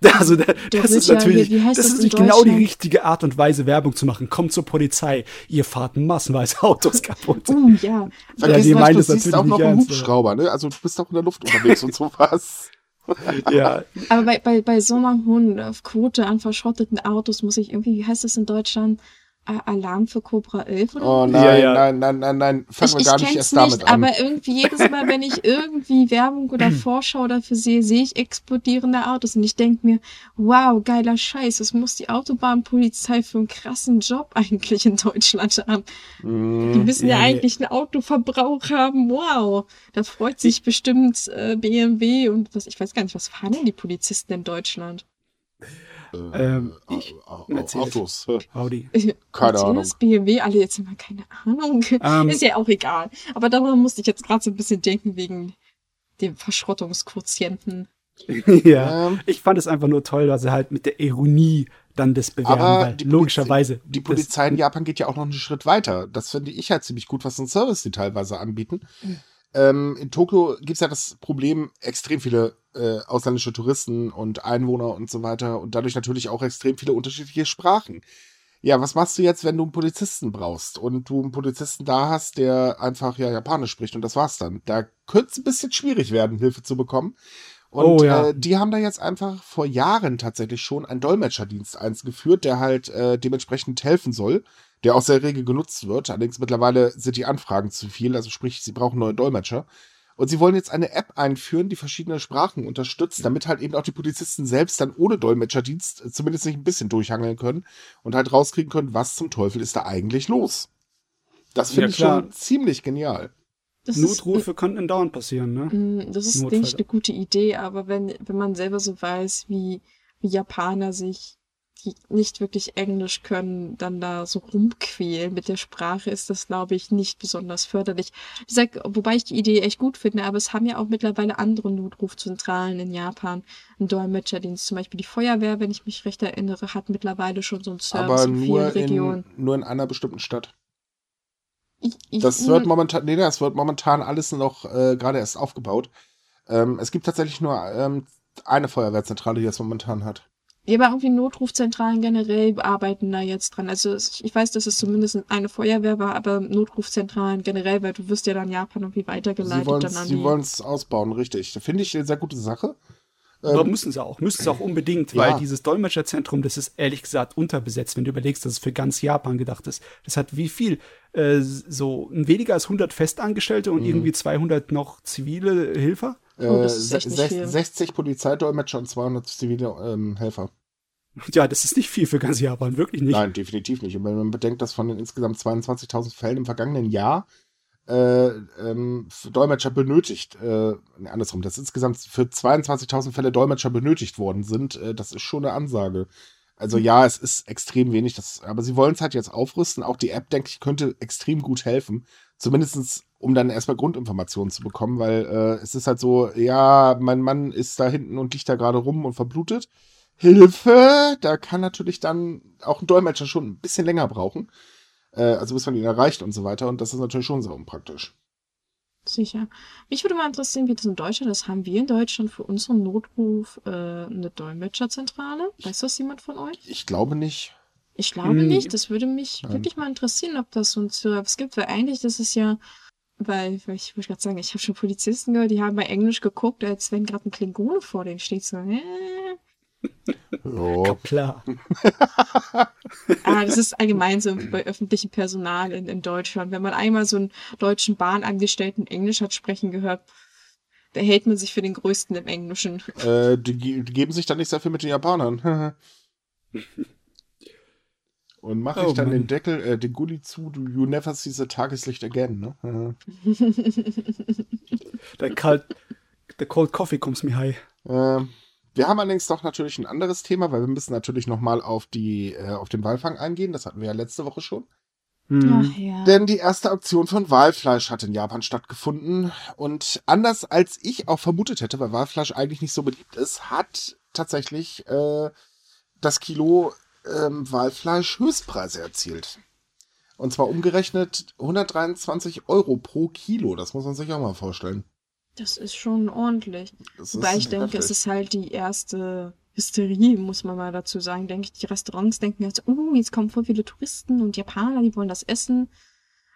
Also das wird ist ja- natürlich, heißt das das ist nicht genau die richtige Art und Weise, Werbung zu machen. Kommt zur Polizei, ihr fahrt massenweise Autos kaputt. Oh ja. Vergiss die nicht, du das siehst natürlich auch noch nicht einen ernst, Hubschrauber, ne? Also du bist auch in der Luft unterwegs und sowas. ja, Aber bei, bei, bei so einer hohen äh, Quote an verschrotteten Autos muss ich irgendwie, wie heißt das in Deutschland? Alarm für Cobra 11 oder? Oh nein, Ja, ja. nein, nein, nein, nein. Fangen wir gar nicht erst damit nicht, an. aber irgendwie jedes Mal, wenn ich irgendwie Werbung oder Vorschau dafür sehe, sehe ich explodierende Autos und ich denke mir, wow, geiler Scheiß, was muss die Autobahnpolizei für einen krassen Job eigentlich in Deutschland haben? Die müssen ja, Ja, eigentlich einen Autoverbrauch haben, wow. Da freut sich bestimmt äh, BMW und was, ich weiß gar nicht, was fahren denn die Polizisten in Deutschland? Ähm, Äh, ich, Au- Au- Mercedes. Autos. Audi. Keine Mercedes, BMW, alle jetzt immer keine Ahnung. Ähm, Ist ja auch egal. Aber darüber musste ich jetzt gerade so ein bisschen denken wegen dem Verschrottungsquotienten. ja, Ähm, ich fand es einfach nur toll, dass sie halt mit der Ironie dann das bewerben, Aber weil die logischerweise. Die Polizei in Japan geht ja auch noch einen Schritt weiter. Das finde ich halt ziemlich gut, was ein Service die teilweise anbieten. Ähm, in Tokio gibt es ja das Problem, extrem viele äh, ausländische Touristen und Einwohner und so weiter und dadurch natürlich auch extrem viele unterschiedliche Sprachen. Ja, was machst du jetzt, wenn du einen Polizisten brauchst und du einen Polizisten da hast, der einfach ja Japanisch spricht und das war's dann? Da könnte es ein bisschen schwierig werden, Hilfe zu bekommen. Und Oh, ja. äh, die haben da jetzt einfach vor Jahren tatsächlich schon einen Dolmetscherdienst eingeführt, der halt äh, dementsprechend helfen soll, der auch sehr rege genutzt wird. Allerdings mittlerweile sind die Anfragen zu viel, also sprich, sie brauchen neue Dolmetscher. Und sie wollen jetzt eine App einführen, die verschiedene Sprachen unterstützt, damit halt eben auch die Polizisten selbst dann ohne Dolmetscherdienst äh, zumindest sich ein bisschen durchhangeln können und halt rauskriegen können, was zum Teufel ist da eigentlich los. Das finde Ja, ich schon ziemlich genial. Das Notrufe könnten dauernd passieren, ne? Mm, Das ist, Notfälle. denke ich, eine gute Idee, aber wenn, wenn man selber so weiß, wie, wie Japaner sich die nicht wirklich Englisch können, dann da so rumquälen. Mit der Sprache ist das, glaube ich, nicht besonders förderlich. Wie gesagt, wobei ich die Idee echt gut finde, aber es haben ja auch mittlerweile andere Notrufzentralen in Japan einen Dolmetscherdienst. Zum Beispiel die Feuerwehr, wenn ich mich recht erinnere, hat mittlerweile schon so einen Service Aber in vielen nur Regionen. in, nur in einer bestimmten Stadt. Ich, ich, Das wird momentan, nee, das wird momentan alles noch äh, gerade erst aufgebaut. Ähm, es gibt tatsächlich nur ähm, eine Feuerwehrzentrale, die das momentan hat. Ja, aber irgendwie Notrufzentralen generell arbeiten da jetzt dran. Also ich weiß, dass es zumindest eine Feuerwehr war, aber Notrufzentralen generell, weil du wirst ja dann Japan irgendwie weitergeleitet Sie wollen es ausbauen, richtig. Da finde ich eine sehr gute Sache. Aber Ähm, müssen sie auch, müssen sie auch unbedingt, Ja. weil dieses Dolmetscherzentrum, das ist ehrlich gesagt unterbesetzt, wenn du überlegst, dass es für ganz Japan gedacht ist. Das hat wie viel? Äh, so weniger als 100 Festangestellte Mhm. und irgendwie 200 noch zivile Hilfer? Oh, das äh, nicht sech- viel. 60 Polizeidolmetscher und 200 zivile ähm, Helfer. Ja, das ist nicht viel für ganz Japan, wirklich nicht. Nein, definitiv nicht. Und wenn man bedenkt, dass von den insgesamt 22.000 Fällen im vergangenen Jahr äh, ähm, Dolmetscher benötigt, äh, nee, andersrum, dass insgesamt für 22.000 Fälle Dolmetscher benötigt worden sind, äh, das ist schon eine Ansage. Also ja, es ist extrem wenig, das, aber sie wollen es halt jetzt aufrüsten. Auch die App, denke ich, könnte extrem gut helfen. Zumindestens, um dann erstmal Grundinformationen zu bekommen, weil äh, es ist halt so, ja, mein Mann ist da hinten und liegt da gerade rum und verblutet. Hilfe! Da kann natürlich dann auch ein Dolmetscher schon ein bisschen länger brauchen. Äh, also bis man ihn erreicht und so weiter. Und das ist natürlich schon sehr unpraktisch. Sicher. Mich würde mal interessieren, wie das in Deutschland ist. Haben wir in Deutschland für unseren Notruf äh, eine Dolmetscherzentrale? Weiß das jemand von euch? Ich glaube nicht. Ich glaube Hm. nicht. Das würde mich Nein. wirklich mal interessieren, ob das so ein Service gibt, weil eigentlich das ist ja, weil, weil ich wollte gerade sagen, ich habe schon Polizisten gehört, die haben bei Englisch geguckt, als wenn gerade ein Klingone vor denen steht. So, äh. Ja. Klar. Ah, das ist allgemein so bei öffentlichem Personal in, in Deutschland. Wenn man einmal so einen deutschen Bahnangestellten Englisch hat sprechen gehört, da hält man sich für den Größten im Englischen. Äh, die, die geben sich dann nicht sehr viel mit den Japanern. Und mache ich Oh, dann Mann. den Deckel, äh, den Gully zu, du you never see the Tageslicht again, ne? Der, Kalt, der Cold Coffee kommt's mir high. Ähm, wir haben allerdings doch natürlich ein anderes Thema, weil wir müssen natürlich nochmal auf die, äh, auf den Walfang eingehen. Das hatten wir ja letzte Woche schon. Hm. Ach ja. Denn die erste Auktion von Walfleisch hat in Japan stattgefunden. Und anders als ich auch vermutet hätte, weil Walfleisch eigentlich nicht so beliebt ist, hat tatsächlich äh, das Kilo ähm, Walfleisch Höchstpreise erzielt. Und zwar umgerechnet 123 Euro pro Kilo. Das muss man sich auch mal vorstellen. Das ist schon ordentlich. Das Wobei ich denke, es ist halt die erste Hysterie, muss man mal dazu sagen. Denke ich, die Restaurants denken jetzt, oh, jetzt kommen voll viele Touristen und Japaner, die wollen das essen.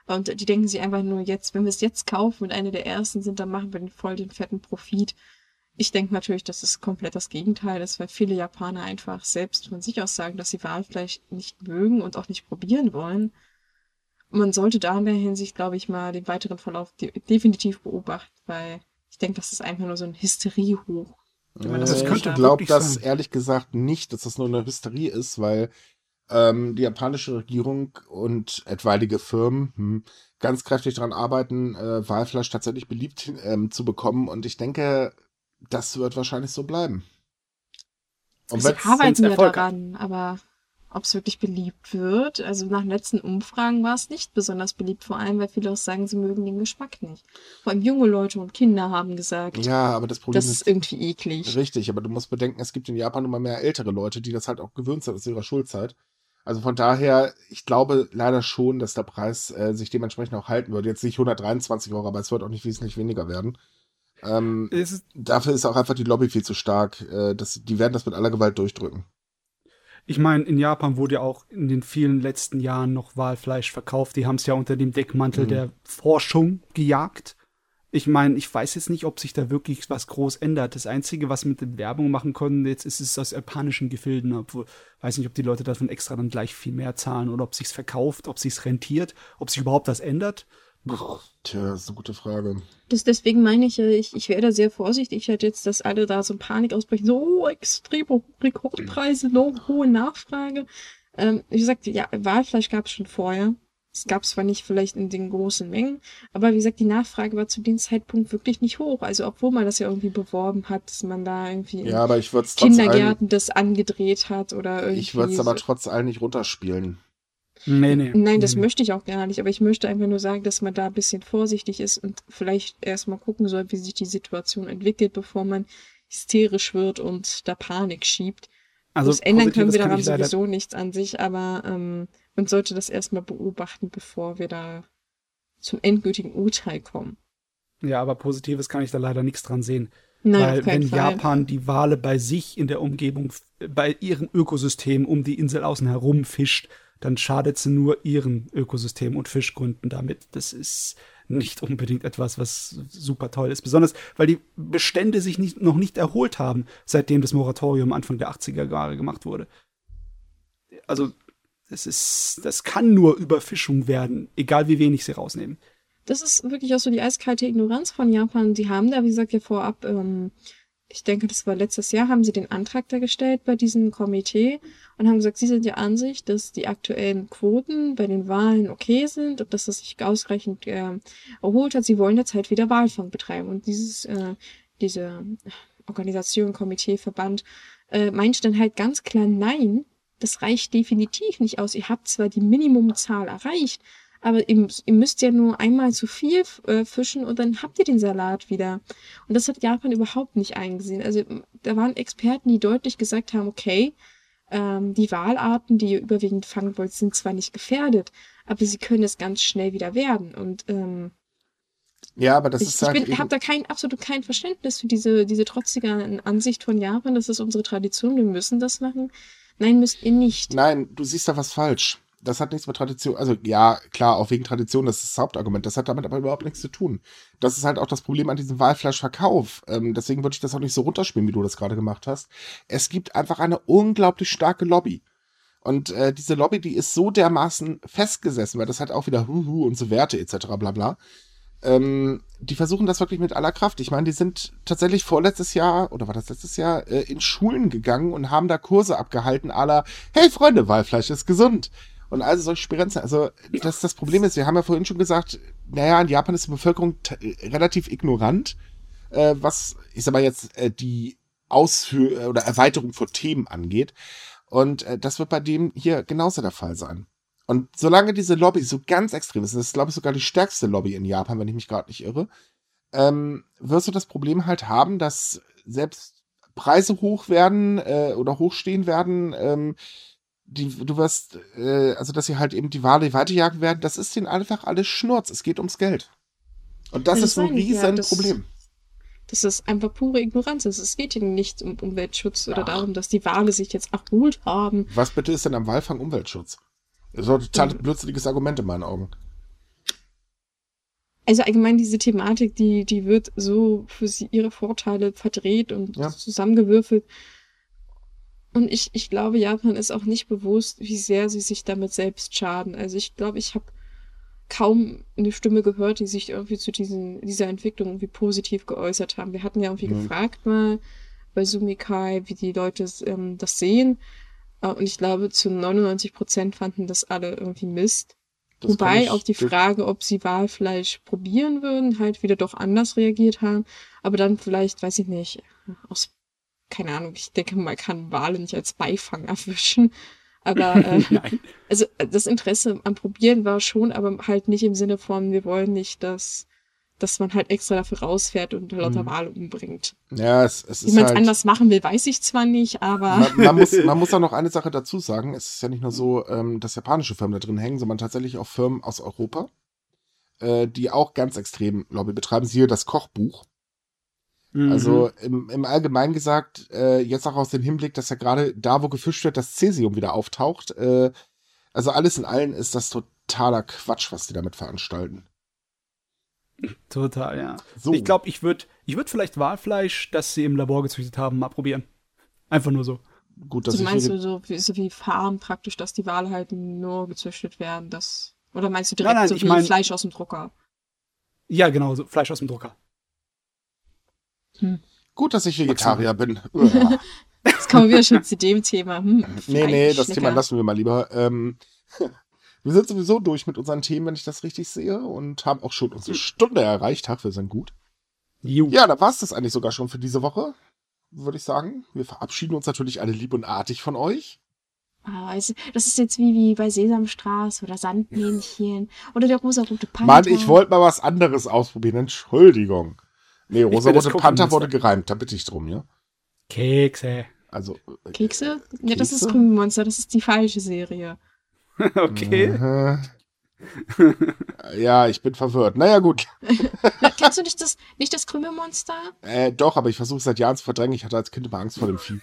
Und die denken sich einfach nur jetzt, wenn wir es jetzt kaufen und eine der ersten sind, dann machen wir den voll den fetten Profit. Ich denke natürlich, dass es komplett das Gegenteil ist, weil viele Japaner einfach selbst von sich aus sagen, dass sie Walfleisch nicht mögen und auch nicht probieren wollen. Man sollte da in der Hinsicht, glaube ich, mal den weiteren Verlauf de definitiv beobachten, weil denke, das ist einfach nur so ein Hysterie-Hoch. könnte ich glaube wirklich das ehrlich gesagt nicht, dass das nur eine Hysterie ist, weil ähm, die japanische Regierung und etwaige Firmen hm, ganz kräftig daran arbeiten, äh, Walfleisch tatsächlich beliebt ähm, zu bekommen. Und ich denke, das wird wahrscheinlich so bleiben. Und Sie arbeiten ja daran, aber ob es wirklich beliebt wird, also nach den letzten Umfragen war es nicht besonders beliebt, vor allem weil viele auch sagen, sie mögen den Geschmack nicht. Vor allem junge Leute und Kinder haben gesagt, ja, aber das Problem das ist ist irgendwie eklig. richtig. Aber du musst bedenken, es gibt in Japan immer mehr ältere Leute, die das halt auch gewöhnt sind aus ihrer Schulzeit. Also von daher, ich glaube leider schon, dass der Preis äh, sich dementsprechend auch halten wird. Jetzt nicht 123 Euro, aber es wird auch nicht wesentlich weniger werden. Ähm, ist, dafür ist auch einfach die Lobby viel zu stark. Äh, das, die werden das mit aller Gewalt durchdrücken. Ich meine, in Japan wurde ja auch in den vielen letzten Jahren noch Walfleisch verkauft. Die haben es ja unter dem Deckmantel Mhm. der Forschung gejagt. Ich meine, ich weiß jetzt nicht, ob sich da wirklich was groß ändert. Das Einzige, was mit der Werbung machen konnten, jetzt ist es aus japanischen Gefilden. Obwohl, weiß nicht, ob die Leute davon extra dann gleich viel mehr zahlen oder ob sich's verkauft, ob sich's rentiert, ob sich überhaupt was ändert. Tja, das ist eine gute Frage. Das, deswegen meine ich, ich, ich wäre da sehr vorsichtig, halt jetzt, dass alle da so Panik ausbrechen, so oh, extreme Rekordpreise, no, hohe Nachfrage. Ähm, wie gesagt, ja, Walfleisch gab es schon vorher. Es gab zwar nicht vielleicht in den großen Mengen, aber wie gesagt, die Nachfrage war zu dem Zeitpunkt wirklich nicht hoch. Also obwohl man das ja irgendwie beworben hat, dass man da irgendwie Ja, aber ich es Kindergärten das angedreht hat oder irgendwie. Ich würde es aber so. trotz allem nicht runterspielen. Nee, nee. Nein, das nee. möchte ich auch gar nicht, aber ich möchte einfach nur sagen, dass man da ein bisschen vorsichtig ist und vielleicht erstmal gucken soll, wie sich die Situation entwickelt, bevor man hysterisch wird und da Panik schiebt. Also das ändern können wir daran sowieso nichts an sich, aber ähm, man sollte das erstmal beobachten, bevor wir da zum endgültigen Urteil kommen. Ja, aber Positives kann ich da leider nichts dran sehen. Nein, Weil wenn Fall. Japan die Wale bei sich in der Umgebung, bei ihrem Ökosystem um die Insel außen herum fischt, dann schadet sie nur ihren Ökosystem und Fischgründen damit. Das ist nicht unbedingt etwas, was super toll ist. Besonders, weil die Bestände sich nicht, noch nicht erholt haben, seitdem das Moratorium Anfang der 80er Jahre gemacht wurde. Also, das ist, das kann nur Überfischung werden, egal wie wenig sie rausnehmen. Das ist wirklich auch so die eiskalte Ignoranz von Japan. Die haben da, wie gesagt, ja vorab, ähm, ich denke, das war letztes Jahr, haben sie den Antrag da gestellt bei diesem Komitee und haben gesagt, sie sind der Ansicht, dass die aktuellen Quoten bei den Wahlen okay sind und dass das sich ausreichend äh, erholt hat. Sie wollen jetzt halt wieder Walfang betreiben. Und dieses, äh, diese Organisation, Komitee, Verband, äh, meinte dann halt ganz klar, nein, das reicht definitiv nicht aus. Ihr habt zwar die Minimumzahl erreicht, aber ihr, ihr müsst ja nur einmal zu viel äh, fischen und dann habt ihr den Salat wieder. Und das hat Japan überhaupt nicht eingesehen. Also da waren Experten, die deutlich gesagt haben, okay, ähm, die Walarten, die ihr überwiegend fangen wollt, sind zwar nicht gefährdet, aber sie können es ganz schnell wieder werden. Und ähm, Ja, aber das ich, ist ich halt eben, habe da kein, absolut kein Verständnis für diese, diese trotzige Ansicht von Japan. Das ist unsere Tradition, wir müssen das machen. Nein, müsst ihr nicht. Nein, du siehst da was falsch. Das hat nichts mit Tradition, also ja, klar, auch wegen Tradition, das ist das Hauptargument. Das hat damit aber überhaupt nichts zu tun. Das ist halt auch das Problem an diesem Walfleischverkauf. Ähm, deswegen würde ich das auch nicht so runterspielen, wie du das gerade gemacht hast. Es gibt einfach eine unglaublich starke Lobby. Und äh, diese Lobby, die ist so dermaßen festgesessen, weil das hat auch wieder Huhu und so Werte etc. bla bla. Ähm, die versuchen das wirklich mit aller Kraft. Ich meine, die sind tatsächlich vorletztes Jahr, oder war das letztes Jahr, äh, in Schulen gegangen und haben da Kurse abgehalten, la, hey Freunde, Walfleisch ist gesund. Und also solche Spirenzen. Also, das, das Problem ist, wir haben ja vorhin schon gesagt, naja, in Japan ist die Bevölkerung t- relativ ignorant, äh, was, ich sag mal jetzt, äh, die Ausführ- oder Erweiterung von Themen angeht. Und äh, das wird bei dem hier genauso der Fall sein. Und solange diese Lobby so ganz extrem ist, das ist, glaube ich, sogar die stärkste Lobby in Japan, wenn ich mich gerade nicht irre, ähm, wirst du das Problem halt haben, dass selbst Preise hoch werden äh, oder hochstehen werden, ähm, die, du wirst, äh, also dass sie halt eben die Wale weiterjagen werden, das ist denen einfach alles Schnurz. Es geht ums Geld. Und das ist ein meine ich, ja, riesen das- Problem. Das ist einfach pure Ignoranz. Es geht hier nicht um Umweltschutz oder Ach. darum, dass die Wale sich jetzt erholt haben. Was bitte ist denn am Walfang Umweltschutz? Doch ein total Mhm. blödsinniges Argument in meinen Augen. Also allgemein diese Thematik, die, die wird so für sie ihre Vorteile verdreht und Ja. zusammengewürfelt. Und ich, ich glaube, Japan ist auch nicht bewusst, wie sehr sie sich damit selbst schaden. Also ich glaube, ich habe kaum eine Stimme gehört, die sich irgendwie zu diesen, dieser Entwicklung irgendwie positiv geäußert haben. Wir hatten ja irgendwie Mhm. gefragt mal bei Sumikai, wie die Leute ähm, das sehen. Äh, Und ich glaube, zu 99 Prozent fanden das alle irgendwie Mist. Das Wobei auf die Frage, ob sie Walfleisch probieren würden, halt wieder doch anders reagiert haben. Aber dann vielleicht, weiß ich nicht, aus, keine Ahnung, ich denke, man kann Wale nicht als Beifang erwischen. Aber äh, Nein. also das Interesse am Probieren war schon, aber halt nicht im Sinne von, wir wollen nicht, dass, dass man halt extra dafür rausfährt und lauter Mhm. Wale umbringt. Ja, es, es Wie ist man es halt, anders machen will, weiß ich zwar nicht, aber man, man, muss, man muss auch noch eine Sache dazu sagen. Es ist ja nicht nur so, ähm, dass japanische Firmen da drin hängen, sondern tatsächlich auch Firmen aus Europa, äh, die auch ganz extrem Lobby betreiben. Siehe das Kochbuch. Mhm. Also im, im Allgemeinen gesagt, äh, jetzt auch aus dem Hinblick, dass ja gerade da, wo gefischt wird, das Cäsium wieder auftaucht. Äh, also alles in allem ist das totaler Quatsch, was die damit veranstalten. Total, ja. So. Ich glaube, ich würde ich würd vielleicht Walfleisch, das sie im Labor gezüchtet haben, mal probieren. Einfach nur so. Gut, dass so ich meinst du so wie, so wie Farm praktisch, dass die Wale halt nur gezüchtet werden, das oder meinst du Nein, direkt nein, so ich wie mein- Fleisch aus dem Drucker? Ja, genau, so Fleisch aus dem Drucker. Gut, dass ich Vegetarier bin. Jetzt kommen wir schon zu dem Thema. Hm, Nee, nee, das. Thema lassen wir mal lieber. Ähm, Wir sind sowieso durch mit unseren Themen, wenn ich das richtig sehe, und haben auch schon unsere Stunde erreicht. Ach, wir sind gut. Ju. Ja, da war es das eigentlich sogar schon für diese Woche, würde ich sagen. Wir verabschieden uns natürlich alle lieb und artig von euch. Ah, es- Das ist jetzt wie, wie bei Sesamstraße oder Sandmännchen oder der rosarote Panther. Mann, ich wollte mal was anderes ausprobieren. Entschuldigung. Nee, rosa-rote Panther wurde gereimt, da bitte ich drum, ja? Kekse. Also. äh, Kekse? Ja, das ist Kekse? Krümelmonster, das ist die falsche Serie. okay. äh, ja, ich bin verwirrt. Naja, gut. Kennst du nicht das, nicht das Krümelmonster? Äh, doch, aber ich versuche seit Jahren zu verdrängen. Ich hatte als Kind immer Angst vor dem Vieh.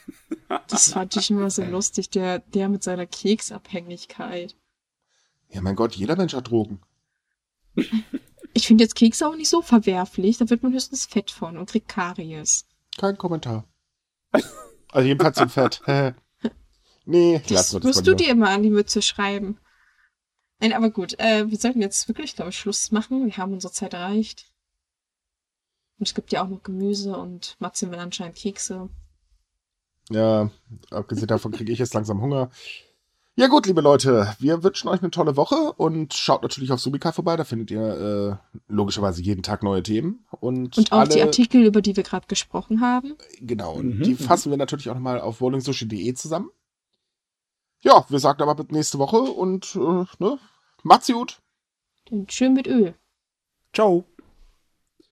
Das fand ich immer so lustig, der, der mit seiner Keksabhängigkeit. Ja, mein Gott, jeder Mensch hat Drogen. Ich finde jetzt Kekse auch nicht so verwerflich, da wird man höchstens fett von und kriegt Karies. Kein Kommentar. Also jedenfalls zum Fett. Nee, Das lass mal du dir immer an die Mütze schreiben. Nein, aber gut, äh, wir sollten jetzt wirklich, glaube ich, Schluss machen. Wir haben unsere Zeit erreicht. Und es gibt ja auch noch Gemüse und Matze will anscheinend Kekse. Ja, abgesehen davon kriege ich jetzt langsam Hunger. Ja gut, liebe Leute, wir wünschen euch eine tolle Woche und schaut natürlich auf Subika vorbei, da findet ihr äh, logischerweise jeden Tag neue Themen. Und, Und auch alle, die Artikel, über die wir gerade gesprochen haben. Genau, und Mhm, die fassen wir natürlich auch nochmal auf rollingsushi.de zusammen. Ja, wir sagen aber bis nächste Woche und äh, ne, macht's gut. Und schön mit Öl. Ciao.